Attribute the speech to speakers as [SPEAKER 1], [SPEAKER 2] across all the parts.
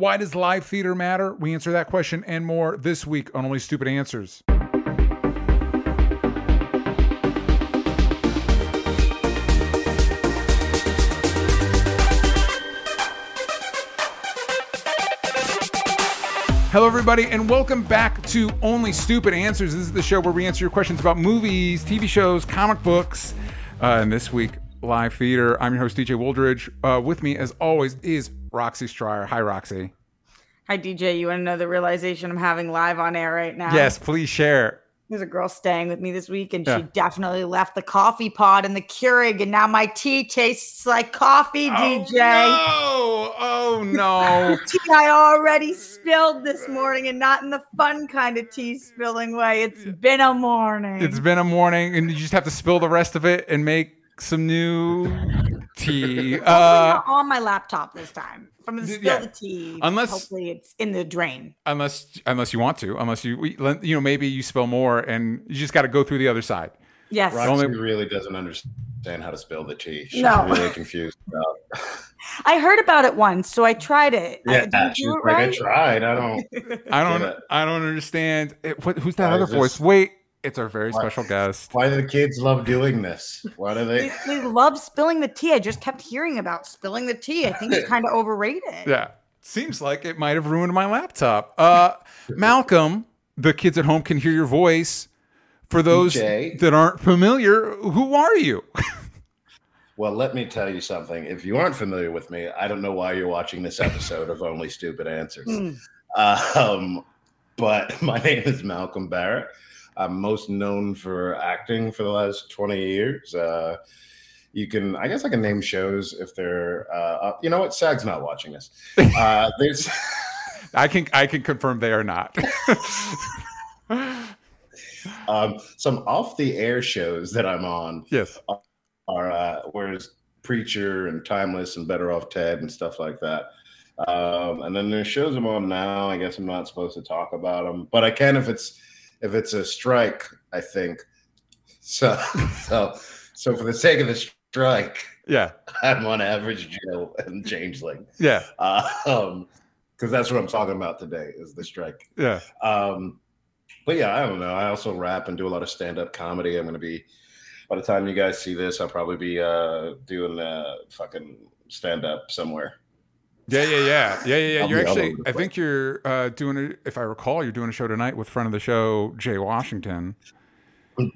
[SPEAKER 1] Why does live theater matter? We answer that question and more this week on Only Stupid Answers. Hello, everybody, and welcome back to Only Stupid Answers. This is the show where we answer your questions about movies, TV shows, comic books. Uh, and this week, live theater. I'm your host, DJ Wooldridge. Uh, with me, as always, is Roxy Striar. Hi, Roxy.
[SPEAKER 2] Hi, DJ. You want to know the realization I'm having live on air right now?
[SPEAKER 1] Yes, please share.
[SPEAKER 2] There's a girl staying with me this week, and
[SPEAKER 1] Yeah.
[SPEAKER 2] she definitely left the coffee pod in the Keurig, and now my tea tastes like coffee, DJ.
[SPEAKER 1] Oh, no. Oh, no.
[SPEAKER 2] Tea I already spilled this morning, and not in the fun kind of tea spilling way. It's been a morning.
[SPEAKER 1] it's been a morning, and you just have to spill the rest of it and make some new tea.
[SPEAKER 2] Hopefully
[SPEAKER 1] Uh,
[SPEAKER 2] on my laptop this time. If I'm gonna spill
[SPEAKER 1] yeah.
[SPEAKER 2] the tea,
[SPEAKER 1] Unless-
[SPEAKER 2] hopefully it's in the drain.
[SPEAKER 1] unless unless you want to, unless you you know maybe you spill more and you just got to go through the other side.
[SPEAKER 2] Yes.
[SPEAKER 1] Right.
[SPEAKER 3] Roxy
[SPEAKER 1] Only-
[SPEAKER 3] really doesn't understand how to spill the tea. She's
[SPEAKER 2] No.
[SPEAKER 3] really confused about.
[SPEAKER 2] I heard about it once, so I tried it. I-
[SPEAKER 3] Yeah,
[SPEAKER 2] did you do it
[SPEAKER 3] like, I tried. I don't.
[SPEAKER 1] I don't I don't understand. It, what, who's that
[SPEAKER 3] Why
[SPEAKER 1] other
[SPEAKER 3] is
[SPEAKER 1] voice? Wait, it's our very
[SPEAKER 3] Why-
[SPEAKER 1] special guest.
[SPEAKER 3] Why do the kids love doing this? Why do
[SPEAKER 2] They,
[SPEAKER 3] they?
[SPEAKER 2] they love spilling the tea. I just kept hearing about spilling the tea. I think it's kind of overrated.
[SPEAKER 1] Yeah, seems like it might have ruined my laptop. Uh, Malcolm, the kids at home can hear your voice. For those
[SPEAKER 3] DJ.
[SPEAKER 1] that aren't familiar, who are you?
[SPEAKER 3] Well, let me tell you something. If you aren't familiar with me, I don't know why you're watching this episode of Only Stupid Answers.
[SPEAKER 2] Hmm.
[SPEAKER 3] Um, but my name is Malcolm Barrett. I'm most known for acting for the last 20 years. Uh, you can, I guess, I can name shows if they're. Uh, up. You know what? SAG's not watching this. Uh, there's.
[SPEAKER 1] I can I can confirm they are not.
[SPEAKER 3] um, some off the air shows that I'm on
[SPEAKER 1] yes.
[SPEAKER 3] are uh, whereas Preacher and Timeless and Better Off Ted and stuff like that. Um, and then there's shows I'm on now. I guess I'm not supposed to talk about them, but I can if it's if it's a strike. I think so. So so for the sake of the strike,
[SPEAKER 1] Yeah.
[SPEAKER 3] I'm on Average Joe and Changeling.
[SPEAKER 1] Yeah.
[SPEAKER 3] Um, because that's what I'm talking about today is the strike.
[SPEAKER 1] Yeah.
[SPEAKER 3] Um, but yeah, I don't know. I also rap and do a lot of stand up comedy. I'm going to be, by the time you guys see this, I'll probably be uh, doing uh, fucking stand up somewhere.
[SPEAKER 1] Yeah, yeah, yeah, yeah, yeah, yeah.
[SPEAKER 3] I'll
[SPEAKER 1] You're actually, I think you're uh, doing it. If I recall, you're doing a show tonight with friend of the show, Jay Washington.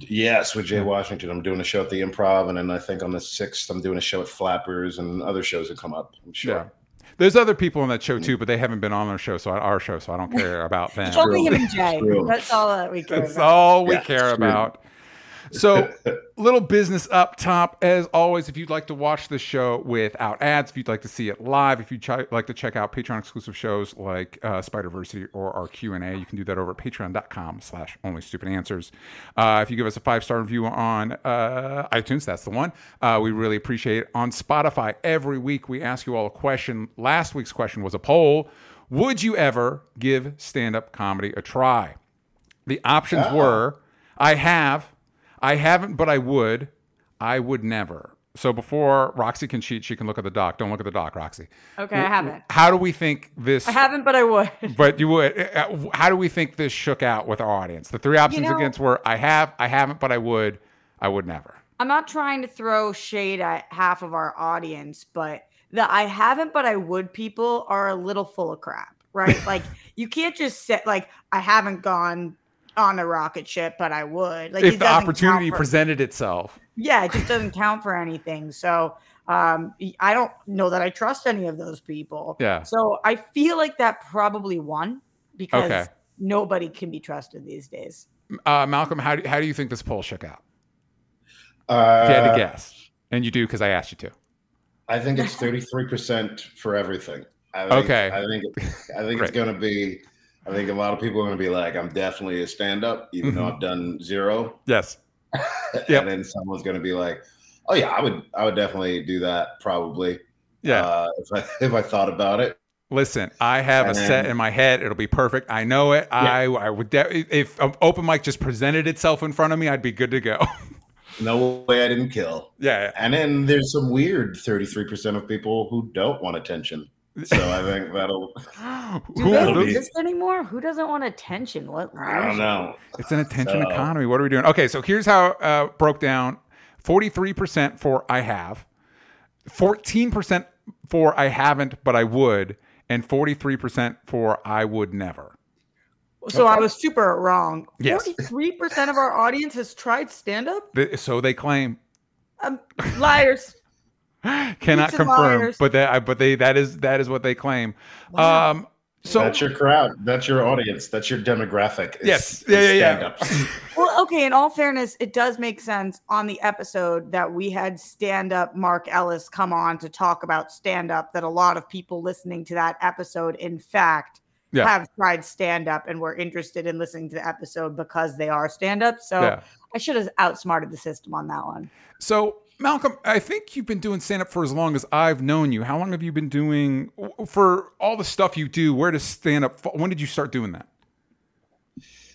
[SPEAKER 3] Yes, with Jay Washington. I'm doing a show at the improv. And then I think on the 6th, I'm doing a show at Flappers and other shows that come up. I'm sure.
[SPEAKER 1] Yeah. There's other people on that show too, but they haven't been on our show, so our show, so I don't care about them.
[SPEAKER 2] It's only him and Jay. That's all that we care
[SPEAKER 1] That's
[SPEAKER 2] about.
[SPEAKER 1] all we
[SPEAKER 3] Yeah,
[SPEAKER 1] care
[SPEAKER 3] it's true.
[SPEAKER 1] about. So, little business up top. As always, if you'd like to watch the show without ads, if you'd like to see it live, if you'd ch- like to check out Patreon exclusive shows like uh, Spider-Versity or our Q&A, you can do that over at patreon.com slash only stupid answers. Uh, if you give us a five-star review on uh, iTunes, that's the one. Uh, we really appreciate it. On Spotify, every week we ask you all a question. Last week's question was a poll. Would you ever give stand-up comedy a try? The options
[SPEAKER 3] Ah.
[SPEAKER 1] were I have, I haven't, but I would, I would never. So before Roxy can cheat, she can look at the doc. Don't look at the doc, Roxy.
[SPEAKER 2] Okay, I haven't.
[SPEAKER 1] How do we think this?
[SPEAKER 2] I haven't, but I would.
[SPEAKER 1] But you would. uh, How do we think this shook out with our audience? The three options
[SPEAKER 2] know-
[SPEAKER 1] against were I have, I haven't, but I would, I would never.
[SPEAKER 2] I'm not trying to throw shade at half of our audience, but the I haven't, but I would people are a little full of crap, right? like you can't just say like I haven't gone on a rocket ship, but I would. Like
[SPEAKER 1] if the opportunity
[SPEAKER 2] for-
[SPEAKER 1] presented itself,
[SPEAKER 2] yeah, it just doesn't count for anything. So um, I don't know that I trust any of those people.
[SPEAKER 1] Yeah.
[SPEAKER 2] So I feel like that probably won because
[SPEAKER 1] Okay.
[SPEAKER 2] nobody can be trusted these days.
[SPEAKER 1] uh, Malcolm, how do, how do you think this poll shook out?
[SPEAKER 3] Uh,
[SPEAKER 1] If you had to guess, and you do because I asked you to.
[SPEAKER 3] I think it's 33% for everything. I think,
[SPEAKER 1] Okay.
[SPEAKER 3] I think, I think it's going to be, I think a lot of people are going to be like, I'm definitely a stand up, even though
[SPEAKER 1] Mhm.
[SPEAKER 3] I've done zero.
[SPEAKER 1] Yes. Yep.
[SPEAKER 3] And then someone's going to be like, oh yeah, I would, I would definitely do that probably.
[SPEAKER 1] Yeah.
[SPEAKER 3] Uh, if I, if I thought about it.
[SPEAKER 1] Listen, I have a set in my head. It'll be perfect. I know it. I I would de- if open mic just presented itself in front of me, I'd be good to go.
[SPEAKER 3] No way I didn't kill.
[SPEAKER 1] yeah,
[SPEAKER 3] And then there's some weird 33% of people who don't want attention. So I think that'll.
[SPEAKER 2] Do
[SPEAKER 1] Who-
[SPEAKER 2] they
[SPEAKER 3] that'll be-
[SPEAKER 2] exist anymore? Who doesn't want attention? What?
[SPEAKER 3] I don't know.
[SPEAKER 1] It's an attention
[SPEAKER 3] So-
[SPEAKER 1] economy. What are we doing? Okay, so here's how uh, broke down: forty-three percent for I have, fourteen percent for I haven't, but I would, and forty-three percent for I would never.
[SPEAKER 2] So I was super wrong.
[SPEAKER 1] Yes.
[SPEAKER 2] Forty-three percent of our audience has tried stand-up.
[SPEAKER 1] So they claim.
[SPEAKER 2] Um, liars.
[SPEAKER 1] Cannot
[SPEAKER 2] Freaks
[SPEAKER 1] confirm,
[SPEAKER 2] liars.
[SPEAKER 1] but that but they that is that is what they claim.
[SPEAKER 2] Wow.
[SPEAKER 1] Um, so
[SPEAKER 3] that's your crowd. That's your audience. That's your demographic. is-
[SPEAKER 1] Yes.
[SPEAKER 3] is
[SPEAKER 1] Yeah, yeah, yeah.
[SPEAKER 2] Well, okay. In all fairness, it does make sense on the episode that we had stand-up Mark Ellis come on to talk about stand-up. That a lot of people listening to that episode, in fact,
[SPEAKER 1] Yeah.
[SPEAKER 2] have tried stand-up and were interested in listening to the episode because they are stand-up. So
[SPEAKER 1] yeah.
[SPEAKER 2] I should have outsmarted the system on that one.
[SPEAKER 1] So, Malcolm, I think you've been doing stand up for as long as I've known you. How long have you been doing for all the stuff you do? Where does stand up? When did you start doing that?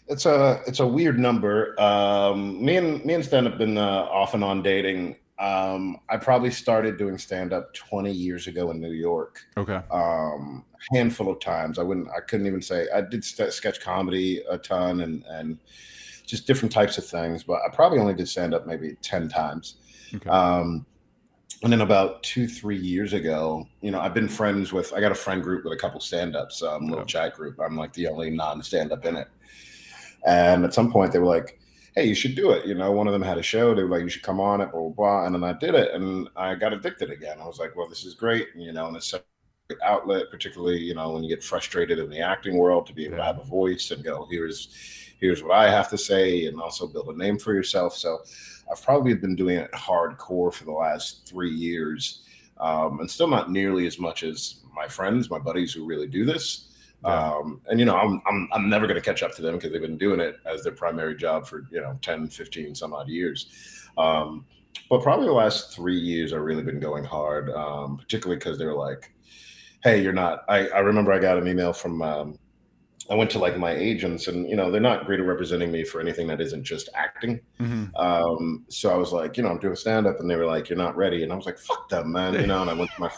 [SPEAKER 3] It's a it's a weird number. Um, me and me and stand up been uh, off and on dating. Um, I probably started doing stand up 20 years ago in New York.
[SPEAKER 1] Okay.
[SPEAKER 3] Um, handful of times. I wouldn't. I couldn't even say. I did st- sketch comedy a ton and and just different types of things. But I probably only did stand up maybe 10 times.
[SPEAKER 1] Okay.
[SPEAKER 3] Um, and then about two, three years ago, you know, I've been friends with, I got a friend group with a couple stand ups, um, little
[SPEAKER 1] Yeah.
[SPEAKER 3] chat group. I'm like the only non stand up in it. And at some point, they were like, hey, you should do it. You know, one of them had a show. They were like, you should come on it, blah, blah, blah. And then I did it and I got addicted again. I was like, well, this is great. You know, and it's a great outlet, particularly, you know, when you get frustrated in the acting world to be able to have a voice and go, here's, here's what I have to say and also build a name for yourself. So I've probably been doing it hardcore for the last three years, um, and still not nearly as much as my friends, my buddies who really do this.
[SPEAKER 1] Yeah.
[SPEAKER 3] Um, and you know, I'm I'm, I'm never going to catch up to them because they've been doing it as their primary job for you know 10, 15, some odd years. Um, but probably the last three years, I've really been going hard, um, particularly because they're like, "Hey, you're not." I, I remember I got an email from um, I went to like my agents, and you know they're not great at representing me for anything that isn't just acting.
[SPEAKER 1] Mhm.
[SPEAKER 3] Um, so I was like, you know, I'm doing stand up, and they were like, "You're not ready," and I was like, "Fuck them, man," you know. And I went to my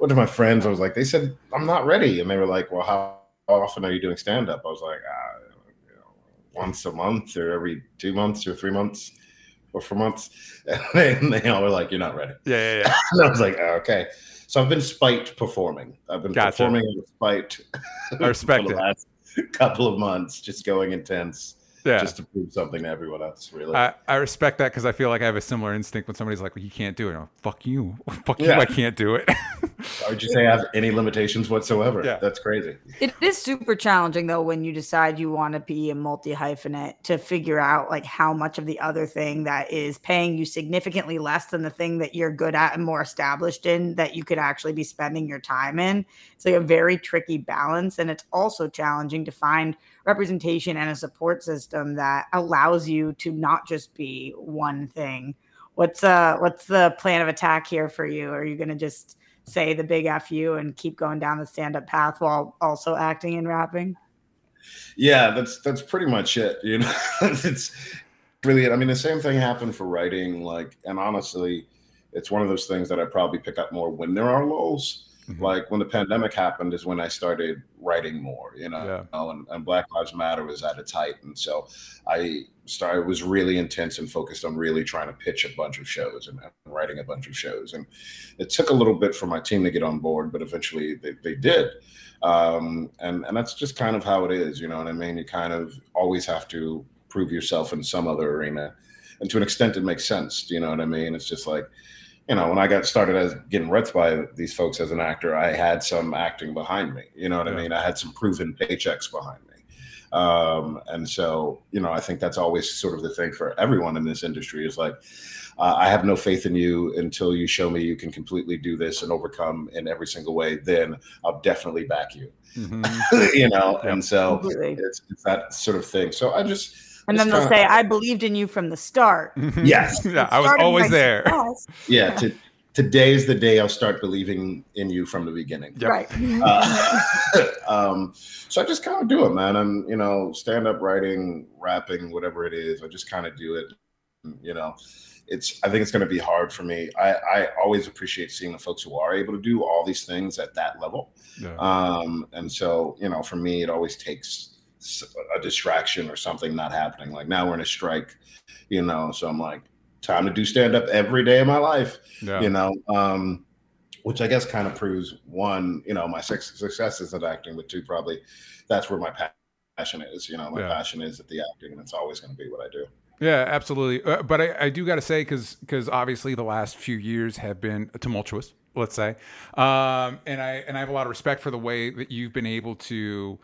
[SPEAKER 3] went to my friends. I was like, they said I'm not ready, and they were like, "Well, how, often are you doing stand up?" I was like, uh, you know, once a month, or every two months, or three months, or four months, and they, and they all were like, "You're not ready,"
[SPEAKER 1] Yeah, yeah, yeah.
[SPEAKER 3] and I was like, oh, "Okay." So I've been spiked performing. I've been
[SPEAKER 1] Gotcha.
[SPEAKER 3] performing and spiked
[SPEAKER 1] I respect
[SPEAKER 3] for
[SPEAKER 1] it.
[SPEAKER 3] last couple of months, just going intense,
[SPEAKER 1] Yeah.
[SPEAKER 3] just to prove something to everyone else. Really.
[SPEAKER 1] I, I respect that because I feel like I have a similar instinct when somebody's like, well, you can't do it. I'm like, Fuck you. Fuck you. I can't do it.
[SPEAKER 3] Or would you say I have any limitations whatsoever?
[SPEAKER 1] Yeah.
[SPEAKER 3] That's crazy.
[SPEAKER 2] It is super challenging though when you decide you want to be a multi hyphenate to figure out like how much of the other thing that is paying you significantly less than the thing that you're good at and more established in that you could actually be spending your time in. It's like a very tricky balance. And it's also challenging to find representation and a support system that allows you to not just be one thing. What's uh what's the plan of attack here for you? Are you gonna just say the big F you and keep going down the stand up path while also acting and rapping?
[SPEAKER 3] Yeah, that's that's pretty much it. You know, it's really it. I mean, the same thing happened for writing. Like, and honestly, it's one of those things that I probably pick up more when there are lulls.
[SPEAKER 1] Mhm.
[SPEAKER 3] Like when the pandemic happened is when I started writing more. You know,
[SPEAKER 1] Yeah.
[SPEAKER 3] and, and Black Lives Matter was at its height, and so I started it was really intense and focused on really trying to pitch a bunch of shows and, and writing a bunch of shows. And it took a little bit for my team to get on board, but eventually they, they did um, and and that's just kind of how it is, you know what I mean. You kind of always have to prove yourself in some other arena, and to an extent, it makes sense. Do you know what I mean? It's just like, you know, when I got started as getting reps by these folks as an actor, I had some acting behind me. You know what
[SPEAKER 1] Yeah.
[SPEAKER 3] I mean? I had some proven paychecks behind me. Um, and so, you know, I think that's always sort of the thing for everyone in this industry is like, uh, I have no faith in you until you show me you can completely do this and overcome in every single way. Then I'll definitely back you.
[SPEAKER 1] Mhm.
[SPEAKER 3] you know,
[SPEAKER 1] Yep.
[SPEAKER 3] and so it's, it's that sort of thing. So I just
[SPEAKER 2] And then they'll say, I believed in you from the start.
[SPEAKER 1] Mhm.
[SPEAKER 3] Yes.
[SPEAKER 1] Yeah, I was always there.
[SPEAKER 2] success.
[SPEAKER 3] yeah. To, today's the day I'll start believing in you from the beginning.
[SPEAKER 1] Yep.
[SPEAKER 2] Right.
[SPEAKER 3] Uh, um, so I just kind of do it, man. I'm, you know, stand up writing, rapping, whatever it is. I just kind of do it. You know, it's I think it's going to be hard for me. I, I always appreciate seeing the folks who are able to do all these things at that level. Yeah. Um, and so you know, for me, it always takes a distraction or something not happening. Like now we're in a strike, you know, so I'm like, time to do stand up every day of my life, yeah. you know. Um, which I guess kind of proves one, you know, my success is at acting, but two, probably that's where my passion is. You know, my yeah. passion is at the acting, and it's always going to be what I do.
[SPEAKER 1] Yeah, absolutely. Uh, but I, I do got to say, because because obviously the last few years have been tumultuous, let's say, um, and I and I have a lot of respect for the way that you've been able to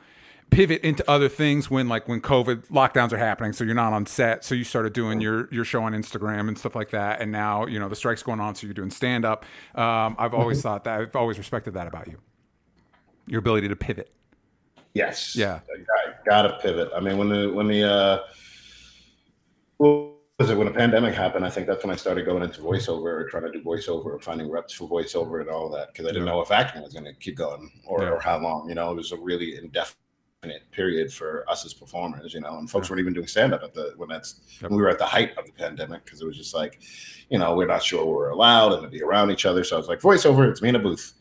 [SPEAKER 1] pivot into other things when like when covid lockdowns are happening so you're not on set so you started doing your your show on instagram and stuff like that and now you know the strike's going on so you're doing stand up um, i've always mm-hmm. thought that i've always respected that about you your ability to pivot
[SPEAKER 3] yes
[SPEAKER 1] yeah
[SPEAKER 3] I gotta pivot i mean when the when the uh was it when the pandemic happened? I think that's when I started going into voiceover or trying to do voiceover or finding reps for voiceover and all that because I didn't know if acting was going to keep going or, yeah. or how long. You know, it was a really indefinite period for us as performers, you know, and folks weren't even doing stand up at the when that's yep. when we were at the height of the pandemic because it was just like, you know, we're not sure we're allowed and to be around each other. So I was like, voiceover, it's me in a booth.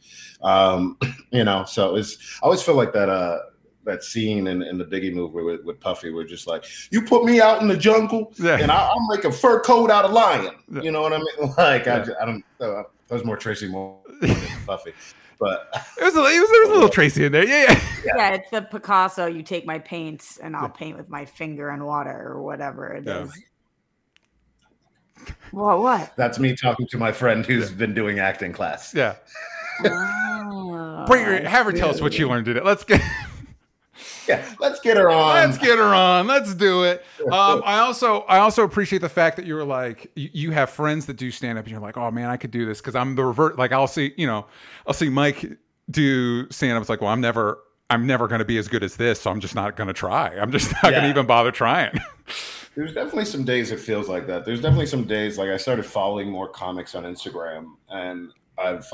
[SPEAKER 3] Um, you know, so it's I always feel like that uh that scene in, in the Biggie movie with, with Puffy, we're just like, you put me out in the jungle, yeah. and I, will make a fur coat out of lion. Yeah. You know what I mean? Like, yeah. I, I, don't. Uh, that was more Tracy Moore than Puffy. But
[SPEAKER 1] it was, a, it was there was a little Tracy in there. Yeah, yeah.
[SPEAKER 2] Yeah, yeah it's the Picasso. You take my paints and I'll paint with my finger and water or whatever it yeah. is. What? What?
[SPEAKER 3] That's me talking to my friend who's yeah. been doing acting class.
[SPEAKER 1] Yeah. Oh, Bring her, have her tell us what she learned in it. Let's get.
[SPEAKER 3] Yeah, let's get her on.
[SPEAKER 1] Let's get her on. Let's do it. Um, I also I also appreciate the fact that you were like you, you have friends that do stand up and you're like, oh man, I could do this because I'm the revert. Like I'll see, you know, I'll see Mike do stand up. It's like, well, I'm never I'm never going to be as good as this, so I'm just not going to try. I'm just not yeah. going to even bother trying.
[SPEAKER 3] There's definitely some days it feels like that. There's definitely some days like I started following more comics on Instagram, and I've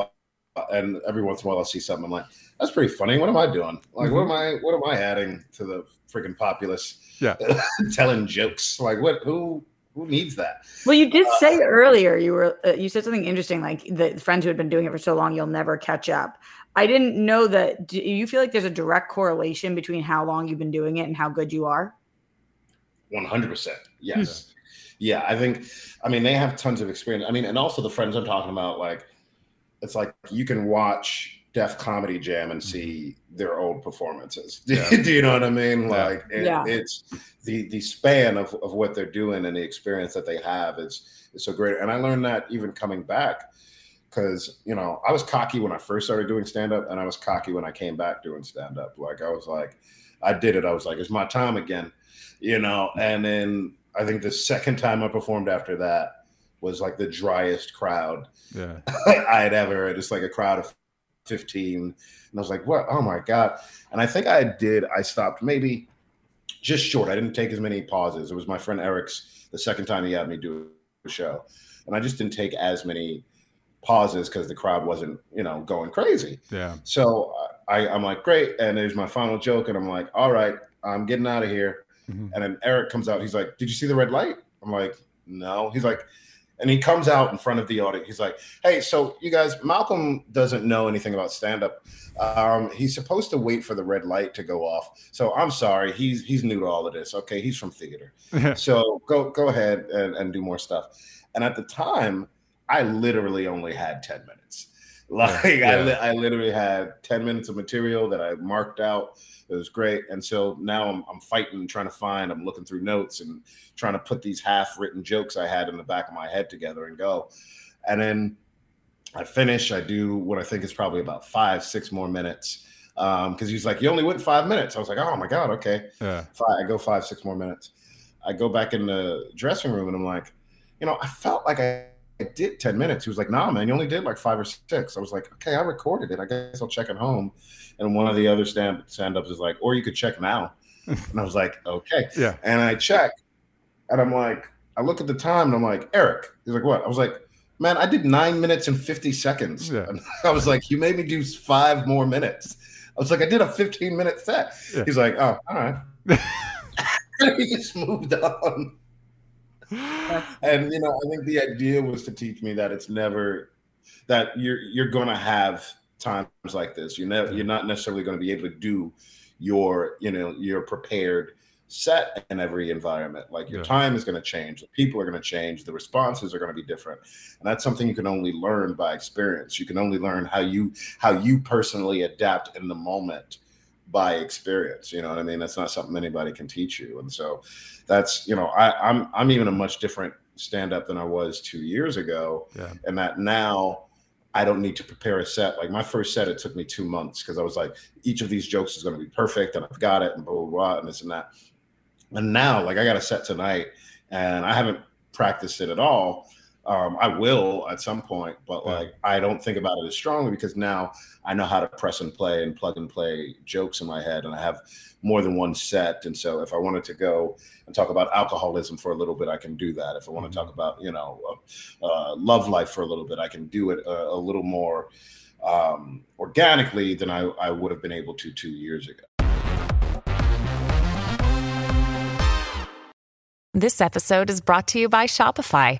[SPEAKER 3] and every once in a while I'll see something. I'm like, that's pretty funny. What am I doing? Like, mm-hmm. what am I? What am I adding to the freaking populace?
[SPEAKER 1] Yeah,
[SPEAKER 3] telling jokes. Like, what? Who? Who needs that?
[SPEAKER 2] Well, you did uh, say earlier you were uh, you said something interesting, like the friends who had been doing it for so long, you'll never catch up. I didn't know that. Do you feel like there's a direct correlation between how long you've been doing it and how good you are?
[SPEAKER 3] One hundred percent. Yes. Yeah, I think. I mean, they have tons of experience. I mean, and also the friends I'm talking about, like, it's like you can watch Def Comedy Jam and mm-hmm. see their old performances. Yeah. Do you know what I mean? Like it, yeah. it's the the span of, of what they're doing and the experience that they have is is so great. And I learned that even coming back because you know I was cocky when I first started doing stand up, and I was cocky when I came back doing stand up. Like I was like, I did it. I was like, it's my time again, you know. And then I think the second time I performed after that was like the driest crowd
[SPEAKER 1] yeah.
[SPEAKER 3] I had ever. It's like a crowd of 15. And I was like, what? Oh my God. And I think I did, I stopped maybe just short. I didn't take as many pauses. It was my friend Eric's the second time he had me do a show. And I just didn't take as many pauses because the crowd wasn't, you know, going crazy.
[SPEAKER 1] Yeah.
[SPEAKER 3] So I, I'm like, great. And there's my final joke. And I'm like, all right, I'm getting out of here. Mm-hmm. And then Eric comes out. He's like, did you see the red light? I'm like, no. He's like, and he comes out in front of the audience. He's like, "Hey, so you guys, Malcolm doesn't know anything about stand up. Um, he's supposed to wait for the red light to go off. So I'm sorry, he's he's new to all of this. Okay, he's from theater. so go go ahead and, and do more stuff." And at the time, I literally only had ten minutes. Like yeah. I, li- I literally had ten minutes of material that I marked out it was great. And so now I'm, I'm fighting, trying to find, I'm looking through notes and trying to put these half written jokes I had in the back of my head together and go. And then I finish, I do what I think is probably about five, six more minutes. Um, because he's like, You only went five minutes. I was like, Oh my God, okay.
[SPEAKER 1] Yeah.
[SPEAKER 3] Five, I go five, six more minutes. I go back in the dressing room and I'm like, you know, I felt like I I did 10 minutes. He was like, nah, man, you only did like five or six. I was like, okay, I recorded it. I guess I'll check it home. And one of the other stand stand ups is like, or you could check now. and I was like, okay.
[SPEAKER 1] Yeah.
[SPEAKER 3] And I check and I'm like, I look at the time and I'm like, Eric. He's like, what? I was like, man, I did nine minutes and 50 seconds. Yeah. And I was like, you made me do five more minutes. I was like, I did a 15 minute set. Yeah. He's like, oh, all right. he just moved on. And you know, I think the idea was to teach me that it's never that you're you're gonna have times like this. You know, you're not necessarily going to be able to do your, you know, your prepared set in every environment. Like your yeah. time is going to change, the people are going to change, the responses are going to be different, and that's something you can only learn by experience. You can only learn how you how you personally adapt in the moment by experience. You know what I mean? That's not something anybody can teach you, and so that's you know I, I'm I'm even a much different stand up than I was two years ago, yeah. and that now I don't need to prepare a set. Like my first set, it took me two months because I was like, each of these jokes is going to be perfect, and I've got it, and blah blah blah, and this and that. And now, like, I got a set tonight, and I haven't practiced it at all. Um, I will at some point, but like I don't think about it as strongly because now I know how to press and play and plug and play jokes in my head, and I have more than one set. And so, if I wanted to go and talk about alcoholism for a little bit, I can do that. If I want to talk mm-hmm. about you know uh, uh, love life for a little bit, I can do it a, a little more um, organically than I, I would have been able to two years ago.
[SPEAKER 4] This episode is brought to you by Shopify.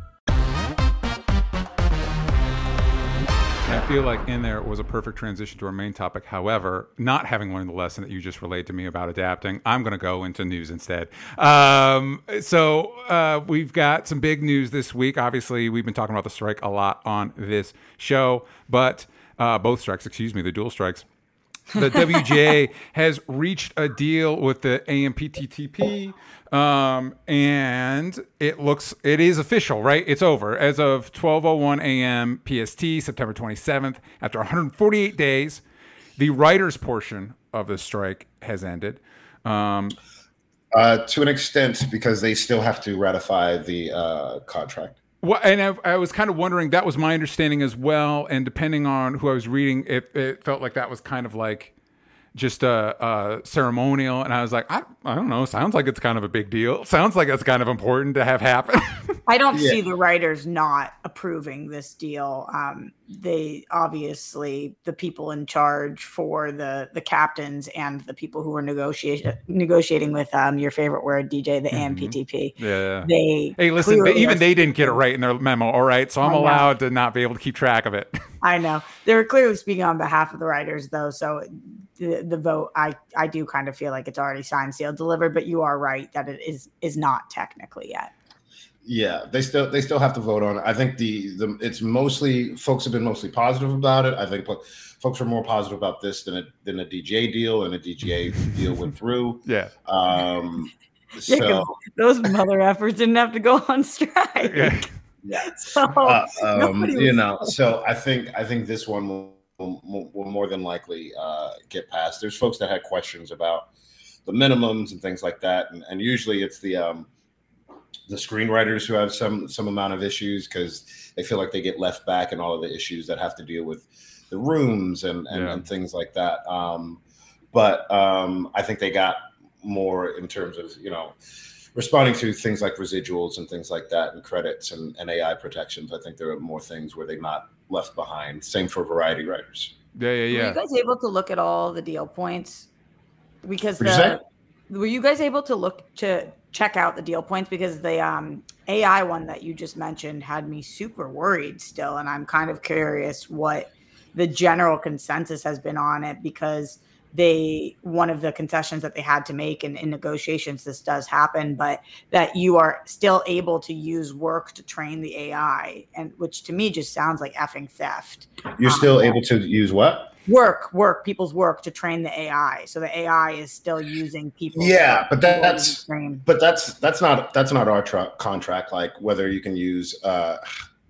[SPEAKER 1] I feel like in there was a perfect transition to our main topic. However, not having learned the lesson that you just relayed to me about adapting, I'm going to go into news instead. Um, so uh, we've got some big news this week. Obviously, we've been talking about the strike a lot on this show, but uh, both strikes, excuse me, the dual strikes the WGA has reached a deal with the AMPTTP, um, and it looks it is official, right? It's over as of 12:01 a.m. PST, September 27th. After 148 days, the writers' portion of the strike has ended. Um,
[SPEAKER 3] uh, to an extent, because they still have to ratify the uh, contract.
[SPEAKER 1] Well, and I, I, was kind of wondering. That was my understanding as well. And depending on who I was reading, it, it felt like that was kind of like just a, a, ceremonial. And I was like, I, I don't know. Sounds like it's kind of a big deal. Sounds like it's kind of important to have happen.
[SPEAKER 2] I don't yeah. see the writers not approving this deal. Um, they obviously the people in charge for the the captains and the people who were negotiating negotiating with um your favorite word DJ the mm-hmm. AMPTP.
[SPEAKER 1] Yeah.
[SPEAKER 2] They
[SPEAKER 1] Hey, listen, they, even they didn't get it right in their memo, all right? So I'm allowed to not be able to keep track of it.
[SPEAKER 2] I know. They were clearly speaking on behalf of the writers though, so the, the vote I I do kind of feel like it's already signed sealed delivered, but you are right that it is is not technically yet.
[SPEAKER 3] Yeah, they still they still have to vote on it. I think the the it's mostly folks have been mostly positive about it. I think folks are more positive about this than a than a DJ deal, and a DJ deal went through.
[SPEAKER 1] Yeah.
[SPEAKER 3] Um.
[SPEAKER 2] Yeah, so those mother efforts didn't have to go on strike.
[SPEAKER 3] Yeah. Yeah. So uh, um, you know, so I think I think this one will, will, will more than likely uh, get passed. There's folks that had questions about the minimums and things like that, and, and usually it's the um, the screenwriters who have some some amount of issues because they feel like they get left back in all of the issues that have to deal with the rooms and and, yeah. and things like that. Um, but um, I think they got more in terms of you know responding to things like residuals and things like that, and credits and, and AI protections. I think there are more things where they're not left behind. Same for variety writers.
[SPEAKER 1] Yeah, yeah, yeah.
[SPEAKER 2] Were
[SPEAKER 1] yeah.
[SPEAKER 2] you guys able to look at all the deal points? Because
[SPEAKER 3] What'd you say?
[SPEAKER 2] the were you guys able to look to check out the deal points because the um, AI one that you just mentioned had me super worried still, and I'm kind of curious what the general consensus has been on it because they one of the concessions that they had to make in, in negotiations this does happen but that you are still able to use work to train the ai and which to me just sounds like effing theft
[SPEAKER 3] You're still able to use what?
[SPEAKER 2] Work work people's work to train the ai so the ai is still using people
[SPEAKER 3] Yeah, but that's but that's that's not that's not our tr- contract. Like whether you can use uh,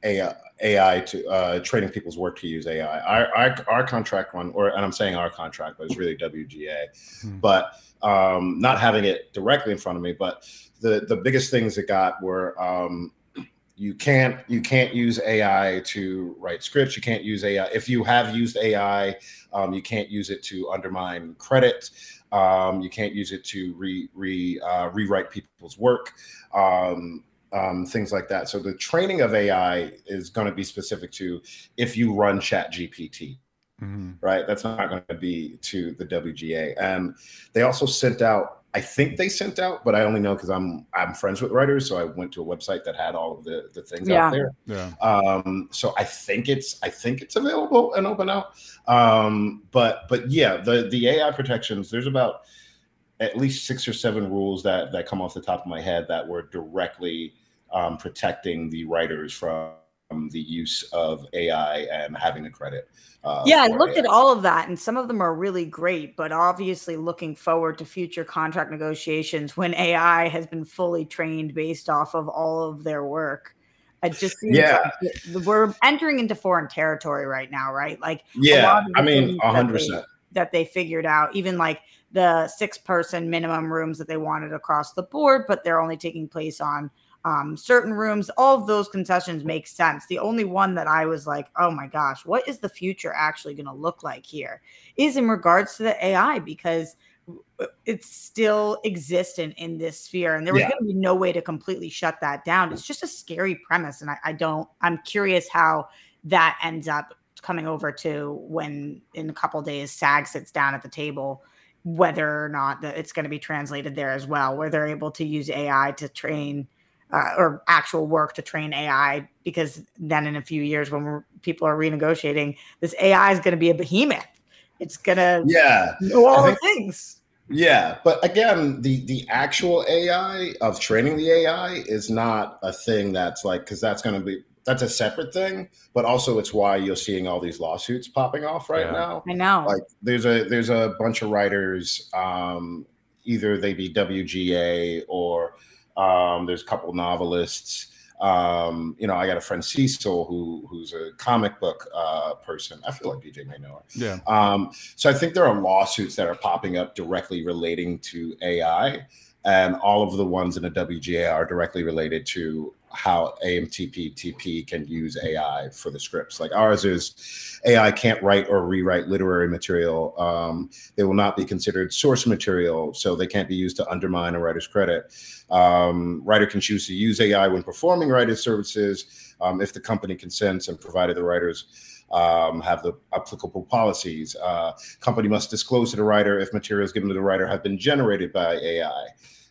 [SPEAKER 3] AI, AI to uh, training people's work to use AI. Our, our our contract one, or and I'm saying our contract, but it's really WGA.
[SPEAKER 1] Hmm.
[SPEAKER 3] But um, not having it directly in front of me, but the the biggest things it got were. Um, you can't you can't use AI to write scripts. You can't use AI if you have used AI. Um, you can't use it to undermine credit. Um, you can't use it to re, re uh, rewrite people's work, um, um, things like that. So the training of AI is going to be specific to if you run Chat GPT,
[SPEAKER 1] Mhm.
[SPEAKER 3] right? That's not going to be to the WGA. And they also sent out. I think they sent out, but I only know because I'm I'm friends with writers, so I went to a website that had all of the the things
[SPEAKER 2] Yeah.
[SPEAKER 3] out there.
[SPEAKER 1] Yeah.
[SPEAKER 3] Um, so I think it's I think it's available and open out. Um, but but yeah, the the AI protections. There's about at least six or seven rules that that come off the top of my head that were directly um, protecting the writers from the use of AI and having a credit. Uh,
[SPEAKER 2] yeah, I looked
[SPEAKER 3] AI.
[SPEAKER 2] at all of that, and some of them are really great. But obviously, looking forward to future contract negotiations when AI has been fully trained based off of all of their work. It just seems
[SPEAKER 3] Yeah.
[SPEAKER 2] like we're entering into foreign territory right now, right? Like
[SPEAKER 3] Yeah, I mean,
[SPEAKER 2] things
[SPEAKER 3] a
[SPEAKER 2] that
[SPEAKER 3] hundred
[SPEAKER 2] they- that they figured out, even like the six person minimum rooms that they wanted across the board, but they're only taking place on um, certain rooms. All of those concessions make sense. The only one that I was like, oh my gosh, what is the future actually going to look like here is in regards to the AI because it's still existent in this sphere and there was
[SPEAKER 3] Yeah.
[SPEAKER 2] going to be no way to completely shut that down. It's just a scary premise. And I, I don't, I'm curious how that ends up coming over to when in a couple days SAG sits down at the table, whether or not that it's going to be translated there as well, where they're able to use AI to train uh, or actual work to train AI, because then in a few years when we're, people are renegotiating, this AI is going to be a behemoth. It's going to
[SPEAKER 3] Yeah,
[SPEAKER 2] know all
[SPEAKER 3] I
[SPEAKER 2] the things.
[SPEAKER 3] Yeah, but again, the the actual AI of training the AI is not a thing that's like because that's going to be that's a separate thing. But also, it's why you're seeing all these lawsuits popping off right
[SPEAKER 1] Yeah.
[SPEAKER 3] now.
[SPEAKER 2] I know.
[SPEAKER 3] Like, there's a there's a bunch of writers, um, either they be WGA or um, there's a couple novelists. Um, you know, I got a friend Cecil who who's a comic book uh, person. I feel like DJ may know her.
[SPEAKER 1] Yeah.
[SPEAKER 3] Um, so I think there are lawsuits that are popping up directly relating to AI, and all of the ones in the WGA are directly related to how AMTP TP can use AI for the scripts. Like ours is AI can't write or rewrite literary material. Um, they will not be considered source material, so they can't be used to undermine a writer's credit. Um, writer can choose to use AI when performing writer's services um, if the company consents and provided the writers um, have the applicable policies. Uh, company must disclose to the writer if materials given to the writer have been generated by AI.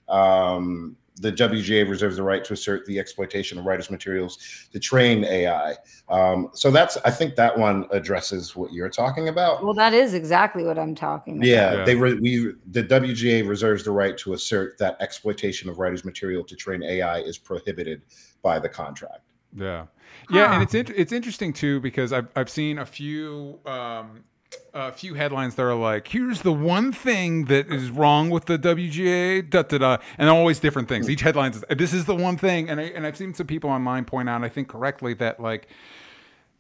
[SPEAKER 3] Um, the WGA reserves the right to assert the exploitation of writers' materials to train AI. Um, so that's, I think that one addresses what you're talking about.
[SPEAKER 2] well, that is exactly what I'm talking about.
[SPEAKER 3] Yeah,
[SPEAKER 1] Yeah.
[SPEAKER 3] they re- we the WGA reserves the right to assert that exploitation of writers' material to train AI is prohibited by the contract.
[SPEAKER 1] Yeah, yeah,
[SPEAKER 2] Huh.
[SPEAKER 1] and it's int- it's interesting too because I've I've seen a few um, a few headlines that are like, "Here's the one thing that is wrong with the WGA," da da da, and always different things. Each headline is, "This is the one thing," and I and I've seen some people online point out, I think correctly, that like.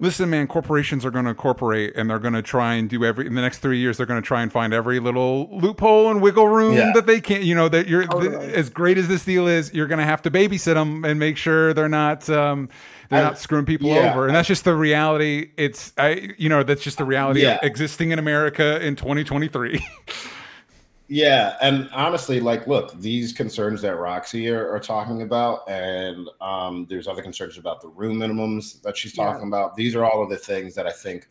[SPEAKER 1] Listen, man, corporations are going to incorporate and they're going to try and do every, in the next three years, they're going to try and find every little loophole and wiggle room
[SPEAKER 3] Yeah.
[SPEAKER 1] that they can't. you know, that you're,
[SPEAKER 2] Totally.
[SPEAKER 1] as great as this deal is, you're going to have to babysit them and make sure they're not, um, they're
[SPEAKER 3] I-
[SPEAKER 1] not screwing people
[SPEAKER 3] yeah.
[SPEAKER 1] over. And that's just the reality. It's, I, you know, that's just the reality
[SPEAKER 3] Yeah.
[SPEAKER 1] of existing in America in 2023.
[SPEAKER 3] Yeah, and honestly, like, look, these concerns that Roxy are, are talking about, and um, there's other concerns about the room minimums that she's talking yeah. about. These are all of the things that I think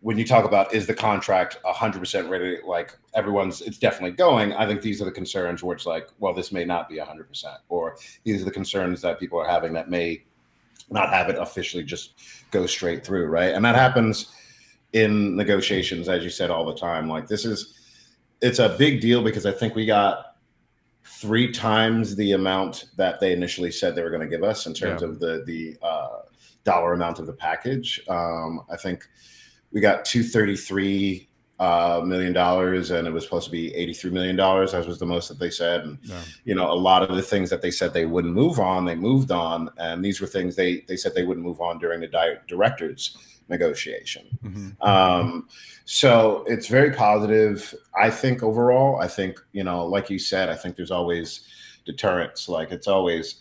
[SPEAKER 3] when you talk about is the contract 100% ready, like everyone's, it's definitely going. I think these are the concerns where it's like, well, this may not be 100%, or these are the concerns that people are having that may not have it officially just go straight through, right? And that happens in negotiations, as you said, all the time. Like, this is, it's a big deal because I think we got three times the amount that they initially said they were going to give us in terms yeah. of the the uh, dollar amount of the package. Um, I think we got two thirty three uh, million dollars, and it was supposed to be eighty three million dollars. That was the most that they said. And yeah. you know, a lot of the things that they said they wouldn't move on, they moved on, and these were things they they said they wouldn't move on during the di- directors negotiation. Mm-hmm. Um, so it's very positive. I think overall, I think, you know, like you said, I think there's always deterrence. Like it's always,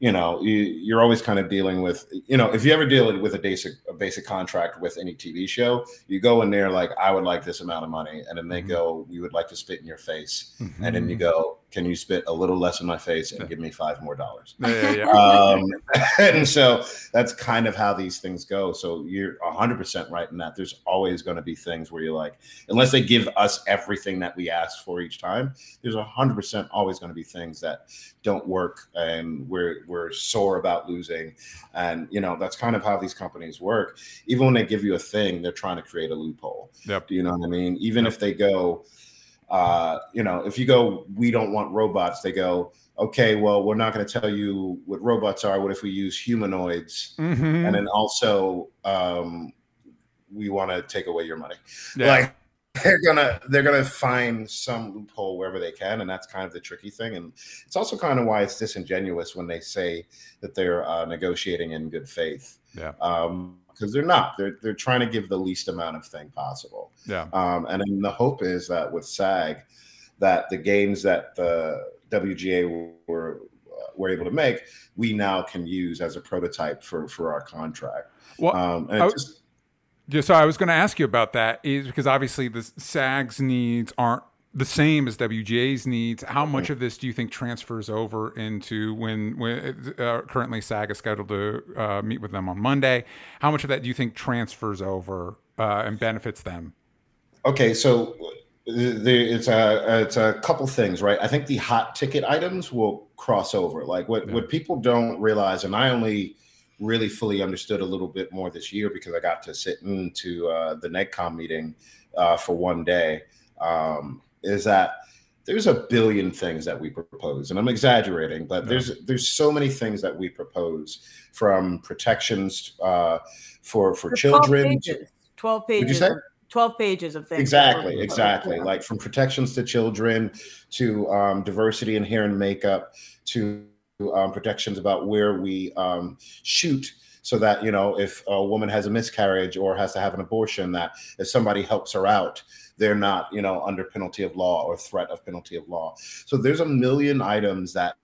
[SPEAKER 3] you know you, are always kind of dealing with you know if you ever deal with a basic a basic contract with any tv show you go in there like i would like this amount of money and then they mm-hmm. go we would like to spit in your face mm-hmm. and then you go can you spit a little less in my face and give me five more dollars? Yeah, yeah, yeah. Um, and so that's kind of how these things go. So you're 100% right in that. There's always going to be things where you're like unless they give us everything that we ask for each time there's 100% always going to be things that don't work and we're we're sore about losing. And you know that's kind of how these companies work. Even when they give you a thing they're trying to create a loophole. Yep. do you know what i mean? Even yep. if they go uh, you know, if you go, we don't want robots, they go, okay, well, we're not going to tell you what robots are. What if we use humanoids? Mm-hmm. And then also, um, we want to take away your money. Yeah. Like they're gonna they're gonna find some loophole wherever they can, and that's kind of the tricky thing. And it's also kind of why it's disingenuous when they say that they're uh, negotiating in good faith. Yeah. Um, because they're not. They're they're trying to give the least amount of thing possible.
[SPEAKER 1] Yeah.
[SPEAKER 3] Um, and then the hope is that with SAG, that the games that the WGA were were able to make, we now can use as a prototype for for our contract.
[SPEAKER 1] Well, um, and I, just, yeah, so I was going to ask you about that is because obviously the SAG's needs aren't the same as WGA's needs. How much of this do you think transfers over into when, when uh, currently SAG is scheduled to uh, meet with them on Monday? How much of that do you think transfers over uh, and benefits them?
[SPEAKER 3] Okay, so the, it's a it's a couple things, right? I think the hot ticket items will cross over. Like what yeah. what people don't realize, and I only really fully understood a little bit more this year because I got to sit into uh, the NegCom meeting uh, for one day. Um, is that there's a billion things that we propose and i'm exaggerating but no. there's there's so many things that we propose from protections uh, for for, for children
[SPEAKER 2] 12 pages, 12 pages 12 pages of things
[SPEAKER 3] exactly exactly like from protections to children to um, diversity in hair and makeup to um, protections about where we um, shoot so that you know if a woman has a miscarriage or has to have an abortion that if somebody helps her out they're not you know under penalty of law or threat of penalty of law. So there's a million items that